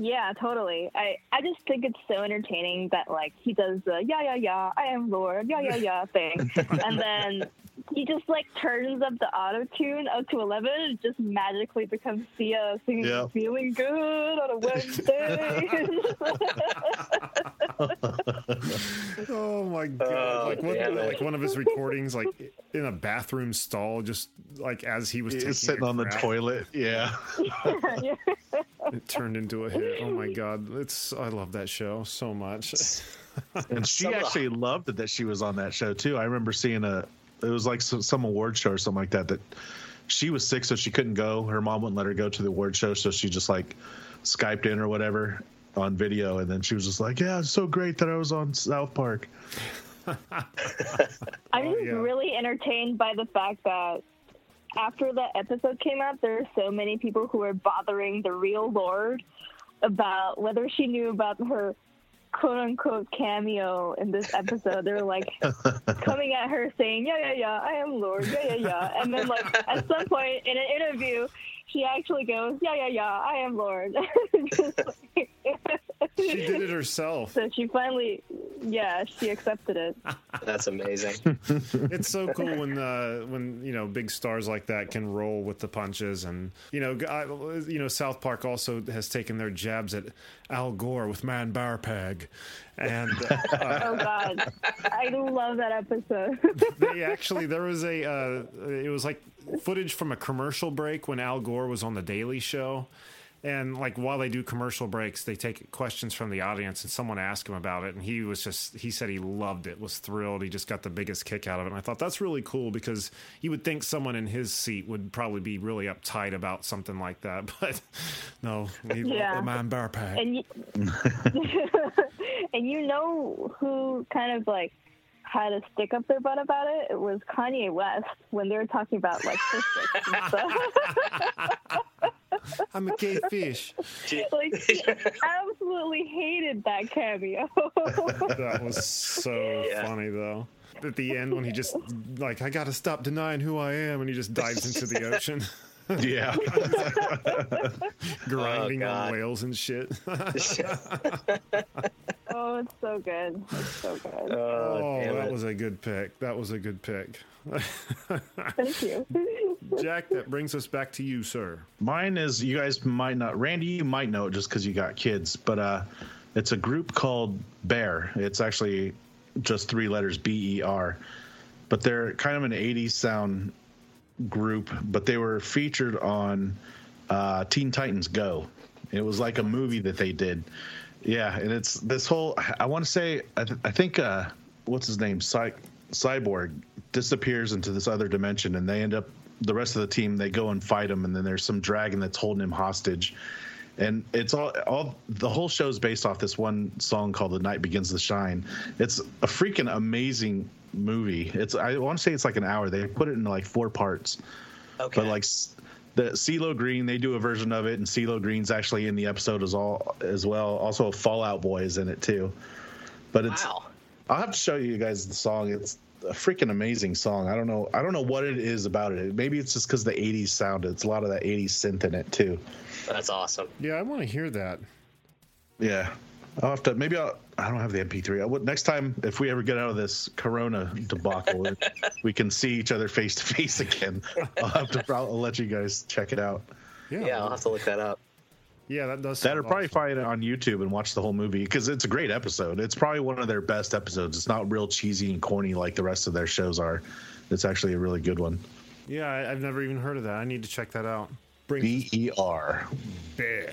Yeah, totally. I, I just think it's so entertaining that like he does the yeah yeah yeah I am Lorde yeah yeah yeah thing, [LAUGHS] and then he just like turns up the auto tune up to eleven and just magically becomes Sia singing Yeah. "Feeling Good" on a Wednesday. [LAUGHS] [LAUGHS] Oh my god! Like, one, damn like one of his recordings, like in a bathroom stall, just like as he was taking sitting a on the toilet. Yeah. [LAUGHS] Yeah. it turned into a hit. Oh my god! It's I love that show so much. [LAUGHS] And she Some of the- actually loved it that she was on that show too. I remember seeing a, it was like some, some award show or something like that. That she was sick, so she couldn't go. Her mom wouldn't let her go to the award show, so she just like Skyped in or whatever on video, and then she was just like, "Yeah, it's so great that I was on South Park." [LAUGHS] I'm Oh, just yeah. really entertained by the fact that after that episode came out, there are so many people who are bothering the real Lorde about whether she knew about her quote unquote cameo in this episode. They're like [LAUGHS] coming at her saying, Yeah, yeah, yeah, I am Lorde, yeah, yeah, yeah. And then like at some point in an interview she actually goes, Yeah, yeah, yeah, I am Lorde. [LAUGHS] Just like- she [LAUGHS] did it herself. So she finally yeah, she accepted it. [LAUGHS] That's amazing. It's so cool when uh, when you know big stars like that can roll with the punches, and you know, I, you know, South Park also has taken their jabs at Al Gore with ManBearPig, and uh, [LAUGHS] Oh god. I love that episode. they actually there was a uh, it was like footage from a commercial break when Al Gore was on the Daily Show. And like while they do commercial breaks, they take questions from the audience, and someone asked him about it, and he was just he said he loved it, was thrilled, he just got the biggest kick out of it. And I thought that's really cool because you would think someone in his seat would probably be really uptight about something like that, [LAUGHS] but no, he Yeah. the ManBearPig. and you, [LAUGHS] and you know who kind of like had a stick up their butt about it? It was Kanye West when they were talking about like fish sticks and stuff. I'm a gay fish. [LAUGHS] like he absolutely hated that cameo. [LAUGHS] That was so Yeah. funny though. At the end when he just like I got to stop denying who I am, and he just dives into the ocean, [LAUGHS] Yeah. grinding oh, on whales and shit. Oh, it's so good. It's so good. Oh, damn that it. was a good pick. That was a good pick. Thank you. [LAUGHS] Jack, that brings us back to you, sir. Mine is you guys might not Randy, you might know it just because you got kids, but uh it's a group called Bear. It's actually just three letters B E R. But they're kind of an 80s sound group, but they were featured on uh, Teen Titans Go. It was like a movie that they did. Yeah, and it's this whole. I want to say, I, th- I think, uh, what's his name? Cy- Cyborg disappears into this other dimension, and they end up. The rest of the team they go and fight him, and then there's some dragon that's holding him hostage. And it's all, all the whole show's based off this one song called "The Night Begins to Shine." It's a freaking amazing movie. It's I want to say it's like an hour. They put it in like four parts. Okay. But like the CeeLo Green, they do a version of it, and CeeLo Green's actually in the episode as all as well. Also, Fall Out Boy is in it too. But it's wow. I'll have to show you guys the song. It's a freaking amazing song. I don't know. I don't know what it is about it. Maybe it's just because the '80s sound. It's a lot of that '80s synth in it too. That's awesome. Yeah, I want to hear that. Yeah, I'll have to. Maybe I'll. I don't have the MP3. I would, next time, if we ever get out of this Corona debacle, [LAUGHS] we can see each other face to face again. I'll have to. I'll let you guys check it out. Yeah, Yeah, I'll have to look that up. yeah, that does. That sound or probably find it on YouTube and watch the whole movie because it's a great episode. It's probably one of their best episodes. It's not real cheesy and corny like the rest of their shows are. It's actually a really good one. Yeah, I've never even heard of that. I need to check that out. Bring B E R. bear.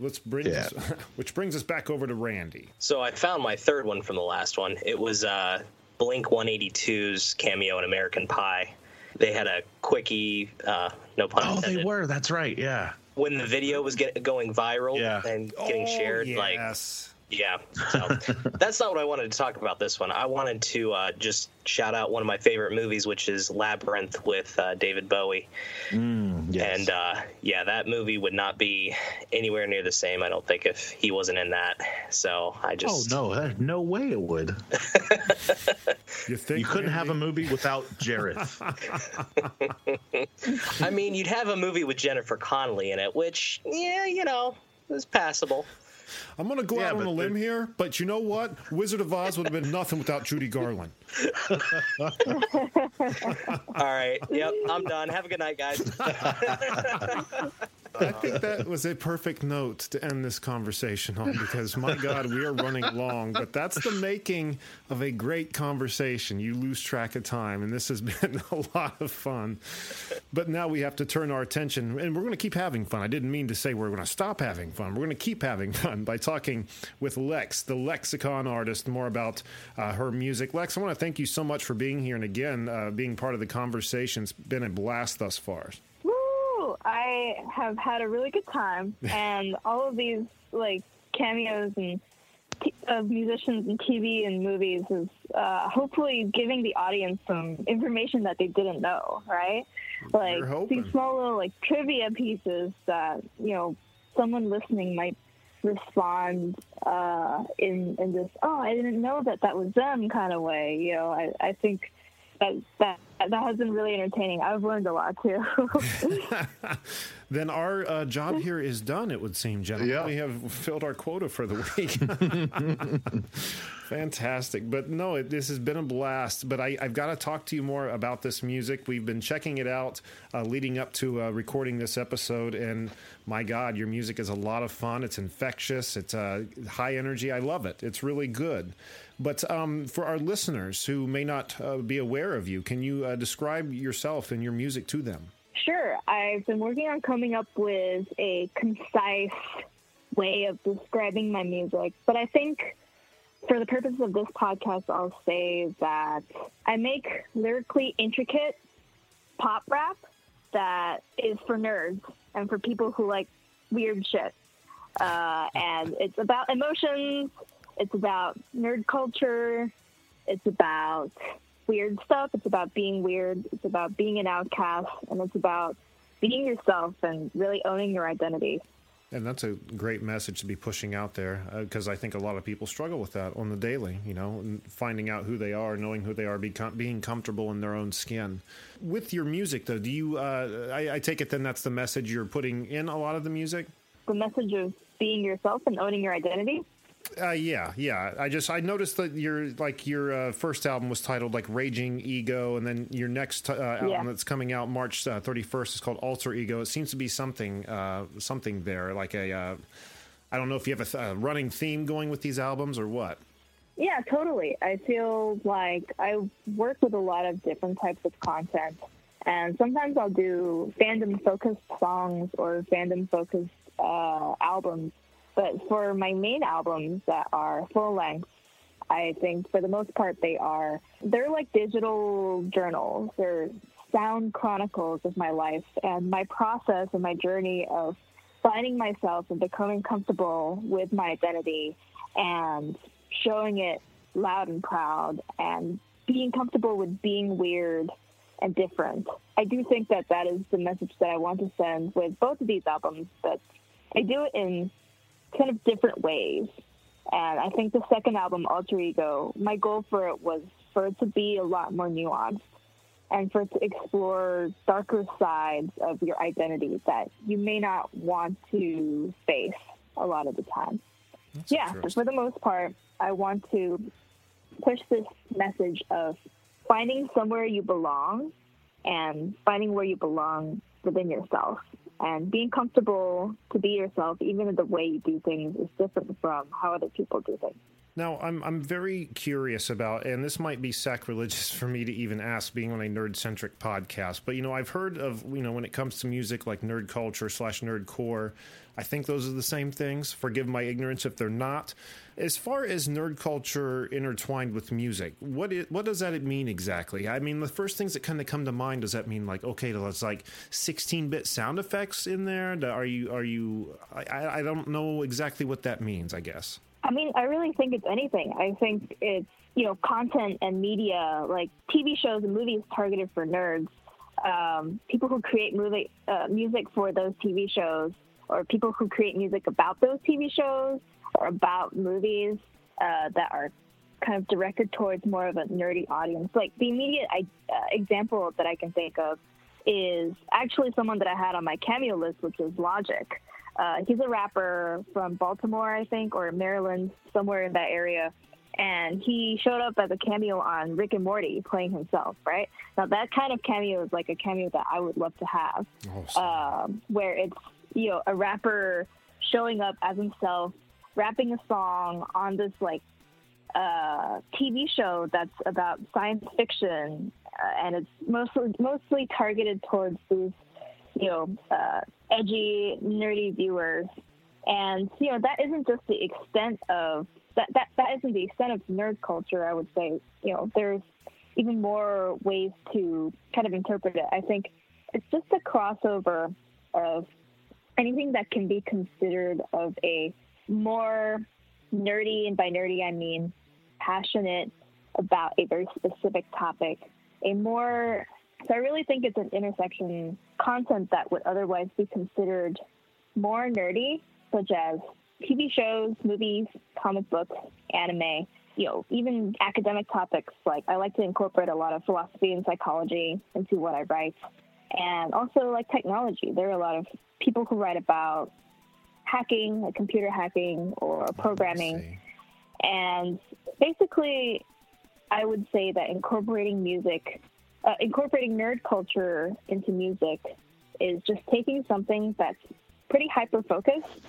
Let's bring Yeah. us, [LAUGHS] which brings us back over to Randy. So I found my third one from the last one. It was uh, Blink 182's cameo in American Pie. They had a quickie, uh, no pun Oh, intended. they were. That's right. Yeah. When the video was get, going viral Yeah. and getting shared, like yes. Yeah. So [LAUGHS] that's not what I wanted to talk about this one. I wanted to uh, just shout out one of my favorite movies, which is Labyrinth with uh, David Bowie. Mm, yes. And uh, yeah, that movie would not be anywhere near the same, I don't think, if he wasn't in that. So I oh just. no, there's no way it would. [LAUGHS] You think You couldn't have a movie without Jareth. [LAUGHS] I mean, you'd have a movie with Jennifer Connelly in it, which, yeah, you know, was passable. I'm going to go Yeah, out on a limb here, but you know what? Wizard of Oz would have been nothing without Judy Garland. All right. Yep. I'm done. Have a good night, guys. I think that was a perfect note to end this conversation on because, my God, we are running long. But that's the making of a great conversation. You lose track of time, and this has been [LAUGHS] a lot of fun. But now we have to turn our attention, and we're going to keep having fun. I didn't mean to say we're going to stop having fun. We're going to keep having fun by talking with Lex, the lexicon artist, more about uh, her music. Lex, I want to thank you so much for being here and again uh, being part of the conversation. It's been a blast thus far. Woo! I have had a really good time, [LAUGHS] and all of these like cameos and t- of musicians and TV and movies is uh, hopefully giving the audience some information that they didn't know, right? Like these small little like trivia pieces that you know someone listening might respond uh, in in this oh I didn't know that that was them kind of way. You know, I, I think that that that has been really entertaining. I've learned a lot too. [LAUGHS] Then our uh, job here is done, it would seem, gentlemen. Yeah. We have filled our quota for the week. [LAUGHS] Fantastic. But no, it, this has been a blast. But I, I've got to talk to you more about this music. We've been checking it out uh, leading up to uh, recording this episode. And my God, your music is a lot of fun. It's infectious, it's uh, high energy. I love it. It's really good. But um, for our listeners who may not uh, be aware of you, can you uh, describe yourself and your music to them? Sure. I've been working on coming up with a concise way of describing my music, but I think for the purpose of this podcast, I'll say that I make lyrically intricate pop rap that is for nerds and for people who like weird shit. Uh, and it's about emotions, it's about nerd culture, it's about weird stuff, it's about being weird, it's about being an outcast, and it's about being yourself and really owning your identity. And that's a great message to be pushing out there because uh, I think a lot of people struggle with that on the daily, you know, finding out who they are, knowing who they are, become, being comfortable in their own skin. With your music, though, do you, uh, I, I take it then that's the message you're putting in a lot of the music? The message of being yourself and owning your identity? Uh, yeah, yeah. I just I noticed that your like your uh, first album was titled like Raging Ego, and then your next uh, album yeah. that's coming out March uh, thirty first is called Alter Ego. It seems to be something uh, something there, like a uh, I don't know if you have a, th- a running theme going with these albums or what. Yeah, totally. I feel like I work with a lot of different types of content, and sometimes I'll do fandom focused songs or fandom focused albums but for my main albums that are full length, I think for the most part they are they're like digital journals. They're sound chronicles of my life and my process and my journey of finding myself and becoming comfortable with my identity and showing it loud and proud and being comfortable with being weird and different. I do think that that is the message that I want to send with both of these albums, but I do it in kind of different ways. And I think the second album, Alter Ego, my goal for it was for it to be a lot more nuanced and for it to explore darker sides of your identity that you may not want to face a lot of the time. That's yeah, for the most part, I want to push this message of finding somewhere you belong and finding where you belong within yourself and being comfortable to be yourself, even if the way you do things is different from how other people do things. Now, I'm I'm very curious about, and this might be sacrilegious for me to even ask, being on a nerd centric podcast. But you know, I've heard of you know when it comes to music like nerd culture slash nerd core, I think those are the same things. Forgive my ignorance if they're not. As far as nerd culture intertwined with music, what is, what does that mean exactly? I mean, the first things that kind of come to mind does that mean like okay, there's like 16-bit sound effects in there? Are you are you? I, I don't know exactly what that means. I guess. I mean, I really think it's anything. I think it's you know content and media like TV shows and movies targeted for nerds. Um, people who create movie, uh, music for those TV shows or people who create music about those TV shows or about movies uh, that are kind of directed towards more of a nerdy audience. Like the immediate uh, example that I can think of is actually someone that I had on my cameo list, which is Logic. Uh, he's a rapper from Baltimore, I think, or Maryland, somewhere in that area. And he showed up as a cameo on Rick and Morty, playing himself. Right now, that kind of cameo is like a cameo that I would love to have, oh, um, where it's you know, a rapper showing up as himself, rapping a song on this like uh, TV show that's about science fiction, uh, and it's mostly mostly targeted towards these, you know, uh, edgy, nerdy viewers. And you know, that isn't just the extent of that. That that isn't the extent of nerd culture. I would say, you know, there's even more ways to kind of interpret it. I think it's just a crossover of anything that can be considered of a more nerdy, and by nerdy I mean passionate about a very specific topic, a more so I really think it's an intersection content that would otherwise be considered more nerdy, such as TV shows, movies, comic books, anime, you know, even academic topics. Like I like to incorporate a lot of philosophy and psychology into what I write. And also like technology. There are a lot of people who write about hacking, like computer hacking or oh, programming. And basically, I would say that incorporating music, uh, incorporating nerd culture into music is just taking something that's pretty hyper focused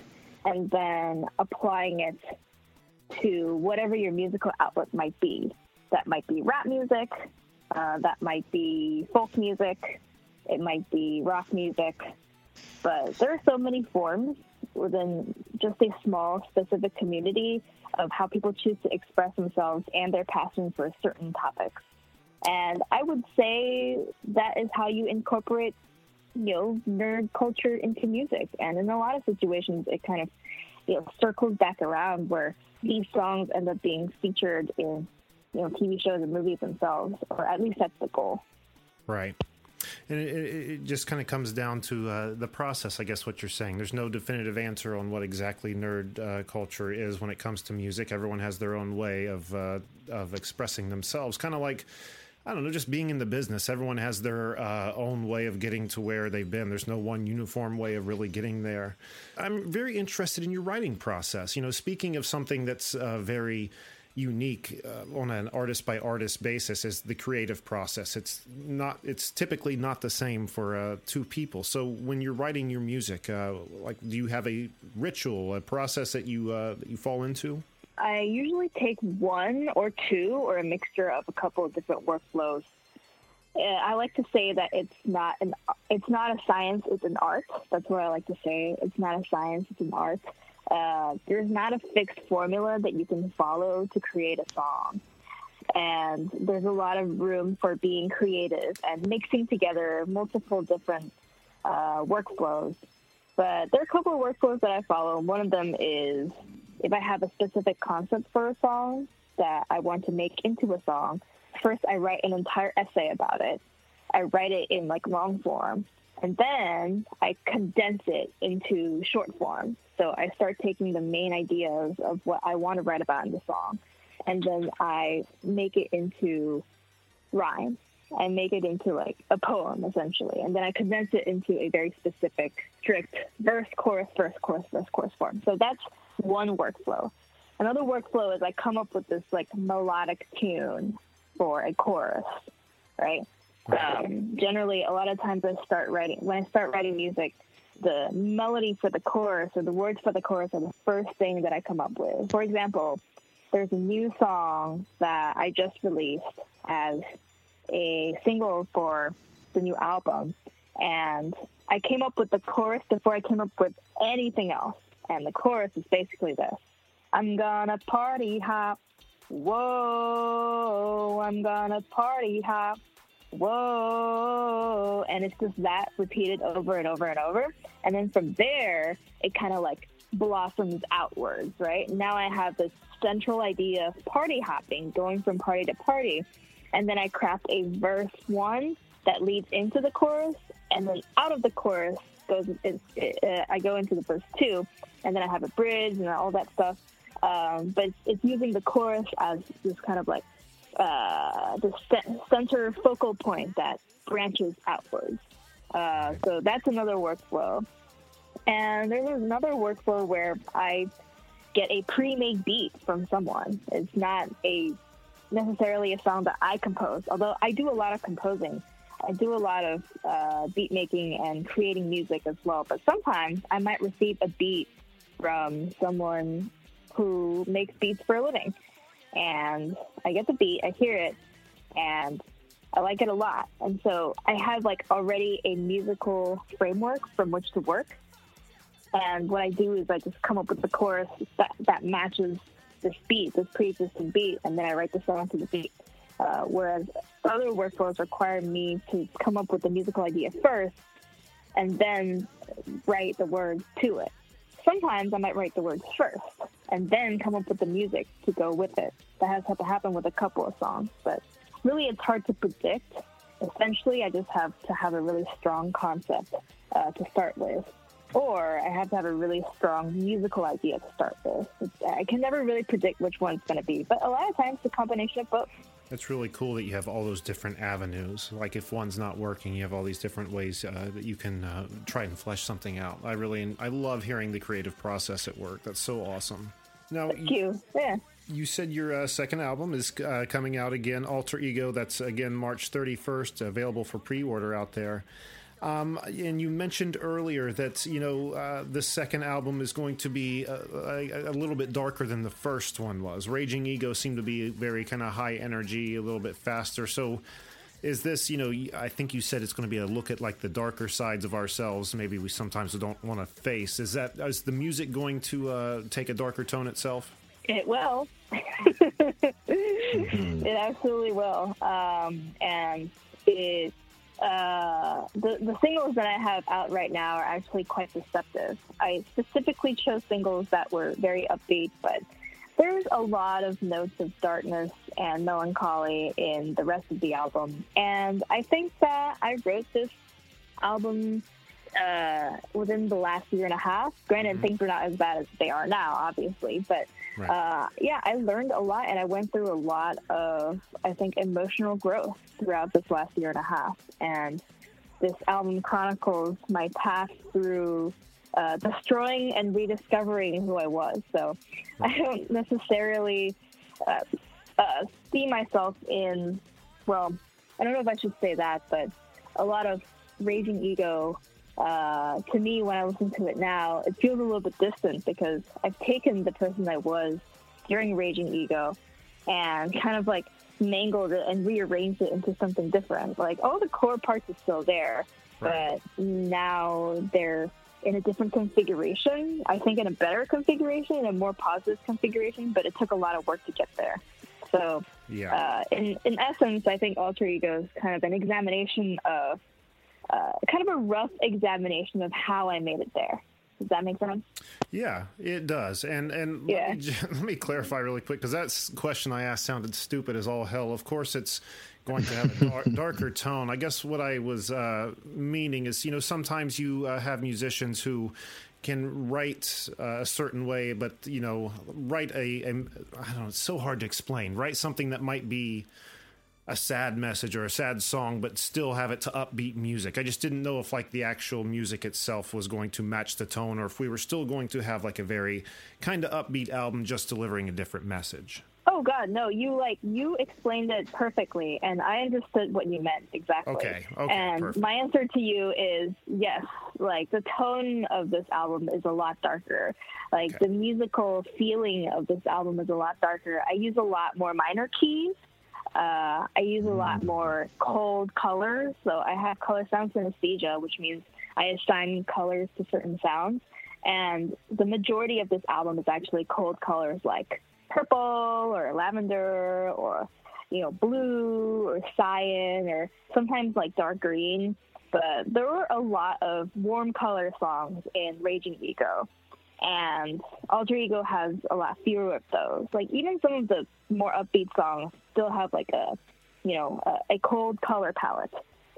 and then applying it to whatever your musical outlet might be. That might be rap music, uh, that might be folk music, It might be rock music. But there are so many forms within just a small, specific community of how people choose to express themselves and their passion for certain topics. And I would say that is how you incorporate, you know, nerd culture into music. And in a lot of situations, it kind of, you know, circles back around where these songs end up being featured in, you know, TV shows and movies themselves, or at least that's the goal. Right. And it, it just kind of comes down to uh, the process, I guess, what you're saying. There's no definitive answer on what exactly nerd uh, culture is when it comes to music. Everyone has their own way of, uh, of expressing themselves. Kind of like, I don't know, just being in the business. Everyone has their uh, own way of getting to where they've been. There's no one uniform way of really getting there. I'm very interested in your writing process. You know, speaking of something that's uh, very unique uh, on an artist by artist basis is the creative process. It's not. It's typically not the same for uh, two people. So when you're writing your music, uh, like, do you have a ritual, a process that you uh, that you fall into? I usually take one or two, or a mixture of a couple of different workflows. I like to say that it's not an it's not a science, it's an art. That's what I like to say. It's not a science, it's an art. Uh, there's not a fixed formula that you can follow to create a song. And there's a lot of room for being creative and mixing together multiple different uh, workflows. But there are a couple of workflows that I follow. One of them is if I have a specific concept for a song that I want to make into a song, first I write an entire essay about it. I write it in like long form, and then I condense it into short form. So I start taking the main ideas of what I want to write about in the song, and then I make it into rhyme. I make it into like a poem essentially, and then I condense it into a very specific, strict verse, chorus, verse, chorus, verse, chorus form. So that's one workflow. Another workflow is I come up with this like melodic tune for a chorus, right? Um, generally, a lot of times I start writing when I start writing music. The melody for the chorus or the words for the chorus are the first thing that I come up with. For example, there's a new song that I just released as a single for the new album, and I came up with the chorus before I came up with anything else. And the chorus is basically this I'm gonna party hop. Whoa, I'm gonna party hop. Whoa. And it's just that repeated over and over and over. And then from there, it kind of like blossoms outwards, right? Now I have this central idea of party hopping, going from party to party. And then I craft a verse one that leads into the chorus. And then out of the chorus goes, it, uh, I go into the verse two. And then I have a bridge and all that stuff. Um, but it's, it's using the chorus as this kind of like uh, the center focal point that branches outwards. Uh, so that's another workflow. And there's another workflow where I get a pre-made beat from someone. It's not a necessarily a song that I compose, although I do a lot of composing. I do a lot of uh, beat making and creating music as well. But sometimes I might receive a beat from someone who makes beats for a living and I get the beat, I hear it, and I like it a lot. And so I have like already a musical framework from which to work. And what I do is I just come up with the chorus that, that matches this beat, this pre-existing beat, and then I write the song to the beat. Uh, whereas other workflows require me to come up with the musical idea first and then write the words to it. Sometimes I might write the words first and then come up with the music to go with it. That has had to happen with a couple of songs, but really it's hard to predict. Essentially, I just have to have a really strong concept uh, to start with, or I have to have a really strong musical idea to start with. I can never really predict which one's going to be, but a lot of times the combination of both. It's really cool that you have all those different avenues. Like if one's not working, you have all these different ways uh, that you can uh, try and flesh something out. I really, I love hearing the creative process at work. That's so awesome. Now, Thank you. Yeah. You said your uh, second album is uh, coming out again, Alter Ego. That's again March 31st, available for pre-order out there. Um, and you mentioned earlier that you know uh, the second album is going to be a, a, a, little bit darker than the first one was. Raging Ego seemed to be very kind of high energy, a little bit faster. So, is this you know I think you said it's going to be a look at like the darker sides of ourselves. Maybe we sometimes don't want to face. Is that is the music going to uh, take a darker tone itself? It will. [LAUGHS] It absolutely will. Um, and it uh, the the singles that I have out right now are actually quite deceptive. I specifically chose singles that were very upbeat, but there's a lot of notes of darkness and melancholy in the rest of the album. And I think that I wrote this album uh, within the last year and a half. Granted, things were not as bad as they are now, obviously, but Right. uh, yeah, I learned a lot and I went through a lot of, I think, emotional growth throughout this last year and a half. And this album chronicles my path through uh, destroying and rediscovering who I was. So I don't necessarily uh, uh, see myself in, well, I don't know if I should say that, but a lot of Raging Ego, uh, to me, when I listen to it now, it feels a little bit distant because I've taken the person I was during Raging Ego and kind of like mangled it and rearranged it into something different. Like all the core parts are still there, but now they're in a different configuration. I think in a better configuration, in a more positive configuration, but it took a lot of work to get there. So, Yeah. uh, in, in essence, I think Alter Ego is kind of an examination of, uh, kind of a rough examination of how I made it there. Does that make sense? Yeah, it does. And and Yeah. let, me, [LAUGHS] let me clarify really quick because that question I asked sounded stupid as all hell. Of course, it's going to have a dar- [LAUGHS] darker tone. I guess what I was uh, meaning is, you know, sometimes you uh, have musicians who can write uh, a certain way, but you know, write a, a I don't know. It's so hard to explain. Write something that might be a sad message or a sad song, but still have it to upbeat music. I just didn't know if like the actual music itself was going to match the tone, or if we were still going to have like a very kind of upbeat album, just delivering a different message. Oh God, no! You like you explained it perfectly, and I understood what you meant exactly. Okay, okay, And perfect. my answer to you is yes. Like the tone of this album is a lot darker. Like Okay. the musical feeling of this album is a lot darker. I use a lot more minor keys. Uh, I use a lot Mm. more cold colors. So I have color sound synesthesia, which means I assign colors to certain sounds. And the majority of this album is actually cold colors like purple or lavender or you know blue or cyan or sometimes like dark green. But there were a lot of warm color songs in Raging Ego, and Alter Ego has a lot fewer of those. Like even some of the more upbeat songs still have like a you know a, a cold color palette.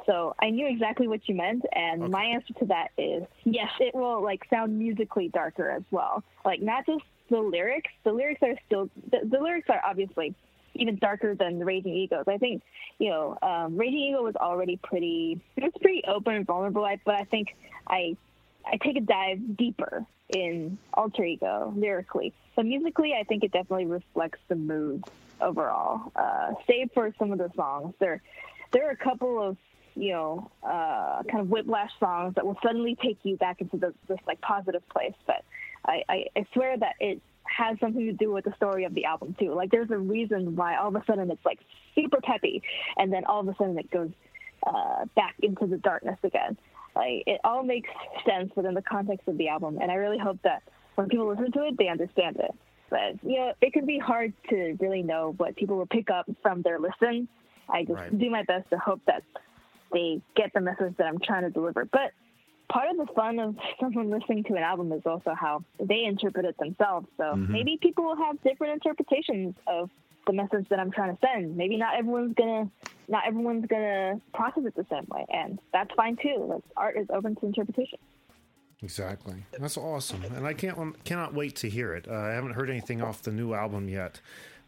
So I knew exactly what you meant, and my answer to that is yes. It will like sound musically darker as well. Like not just the lyrics. The lyrics are still the, the lyrics are obviously even darker than the Raging Egos. I think you know um, Raging Ego was already pretty. It's pretty open and vulnerable, but I think I I take a dive deeper in Alter Ego lyrically. But musically, I think it definitely reflects the mood overall. Uh, save for some of the songs, there there are a couple of you know uh, kind of whiplash songs that will suddenly take you back into the, this like positive place. But I, I, I swear that it has something to do with the story of the album too. Like there's a reason why all of a sudden it's like super peppy, and then all of a sudden it goes uh, back into the darkness again. Like it all makes sense within the context of the album, and I really hope that when people listen to it, they understand it. But you know, it can be hard to really know what people will pick up from their listen. I just Right. do my best to hope that they get the message that I'm trying to deliver. But part of the fun of someone listening to an album is also how they interpret it themselves. So mm-hmm. maybe people will have different interpretations of the message that I'm trying to send. Maybe not everyone's gonna not everyone's gonna process it the same way, and that's fine too. Like, art is open to interpretation. Exactly. That's awesome, and I can't cannot wait to hear it. Uh, I haven't heard anything off the new album yet,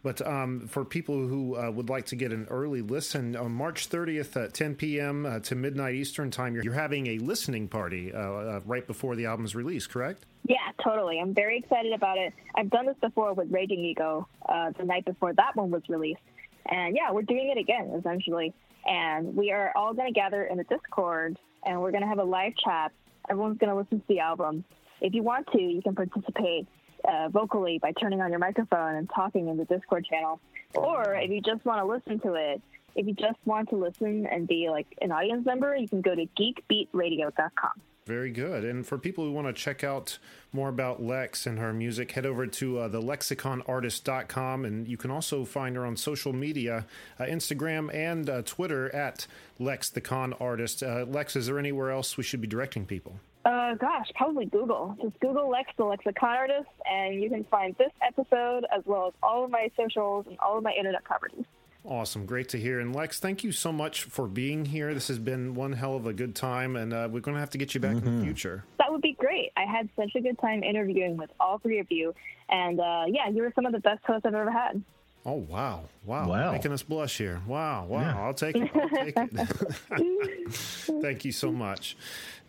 but um, for people who uh, would like to get an early listen, on March 30th at 10 p.m. Uh, to midnight Eastern time, you're, you're having a listening party uh, uh, right before the album's release, correct? Yeah, totally. I'm very excited about it. I've done this before with Raging Ego uh, the night before that one was released. And yeah, we're doing it again, essentially. And we are all going to gather in the Discord and we're going to have a live chat. Everyone's going to listen to the album. If you want to, you can participate uh, vocally by turning on your microphone and talking in the Discord channel. Or if you just want to listen to it if you just want to listen and be like an audience member, you can go to geekbeatradio.com. Very good. And for people who want to check out more about Lex and her music, head over to uh, the lexiconartist.com. And you can also find her on social media uh, Instagram and uh, Twitter at Lex the Con Artist. Uh, Lex, is there anywhere else we should be directing people? Uh, gosh, probably Google. Just Google Lex, the Lexicon Artist, and you can find this episode as well as all of my socials and all of my internet properties. Awesome. Great to hear. And Lex, thank you so much for being here. This has been one hell of a good time, and uh, we're going to have to get you back in the future. That would be great. I had such a good time interviewing with all three of you, and uh, yeah, you were some of the best hosts I've ever had. Oh wow, wow, Wow. making us blush here. Wow, wow, Yeah. I'll take it. I'll take it. [LAUGHS] [LAUGHS] Thank you so much,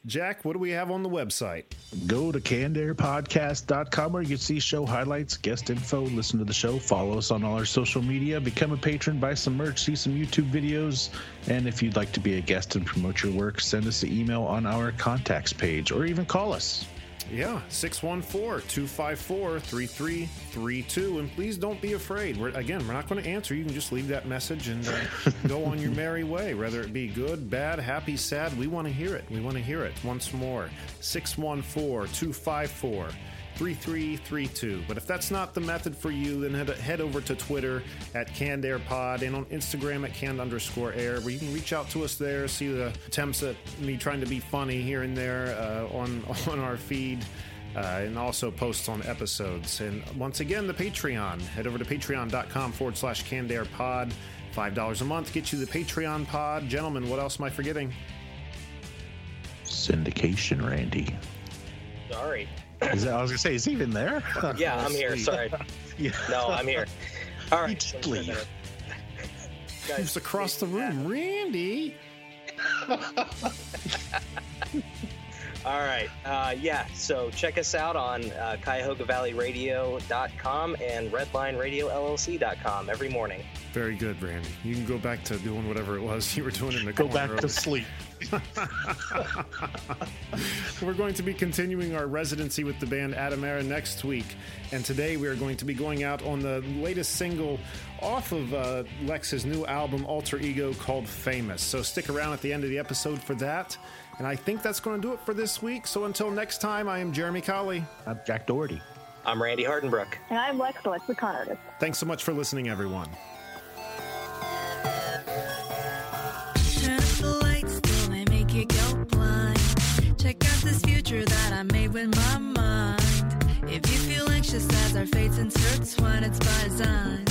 Jack. What do we have on the website? Go to cannedairpodcast.com where you can see show highlights, guest info, listen to the show, follow us on all our social media, become a patron, buy some merch, see some YouTube videos, and if you'd like to be a guest and promote your work, send us an email on our contacts page or even call us. Yeah, 614-254-3332. And please don't be afraid. We're, again, we're not going to answer. You can just leave that message and uh, go on your [LAUGHS] merry way, whether it be good, bad, happy, sad. We want to hear it. We want to hear it. Once more, 614-254 3332. But if that's not the method for you, then head, head over to Twitter at Canned Air Pod and on Instagram at canned underscore air, where you can reach out to us there, see the attempts at me trying to be funny here and there uh, on, [LAUGHS] on our feed. Uh, and also posts on episodes. And once again, the Patreon. Head over to patreon.com forward slash canned air pod. $5 a month gets you the Patreon pod. Gentlemen, what else am I forgetting? Syndication, Randy. Sorry. [LAUGHS] Is that, I was going to say, is he even there? [LAUGHS] Yeah, I'm here. [LAUGHS] Sorry. Yeah. No, I'm here. All right. just leave. Who's across the room? Randy. All right. Uh, yeah. So check us out on uh, CuyahogaValleyRadio.com and RedlineRadioLLC.com every morning. Very good, Randy. You can go back to doing whatever it was [LAUGHS] you were doing in the Go corner back to sleep. [LAUGHS] We're going to be continuing our residency with the band Adamara next week. And today we are going to be going out on the latest single off of uh, Lex's new album, Alter Ego, called Famous. So stick around at the end of the episode for that. And I think that's going to do it for this week. So until next time, I am Jeremy Colley. I'm Jack Doherty. I'm Randy Hardenbrook. And I'm Lex, the Lexicon Artist. Thanks so much for listening, everyone. Turn up the lights till they make you go blind. Check out this future that I made with my mind. If you feel anxious as our fates intertwine, it's by design.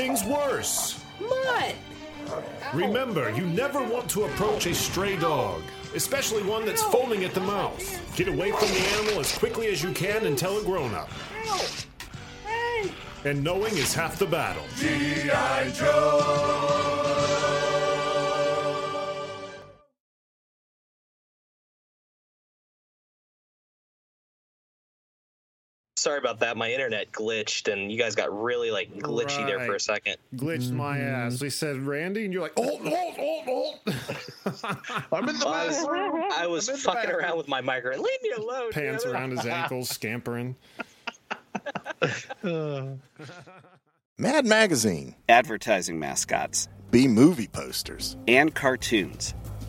Things worse. no. Mutt. Remember, you never want to approach a stray dog, especially one that's foaming at the mouth. Get away from the animal as quickly as you can and tell a grown up. And knowing is half the battle. G.I. Joe! Sorry about that. My internet glitched, and you guys got really like glitchy there for a second. Glitched my mm-hmm. ass. They said Randy, and you're like, oh, oh, oh, oh. I'm in the I was, bathroom. I was I'm in the fucking bathroom. around with my microphone. Leave me alone. Pants damn it. around his [LAUGHS] ankles, scampering. [LAUGHS] Mad Magazine, advertising mascots, B movie posters. and cartoons.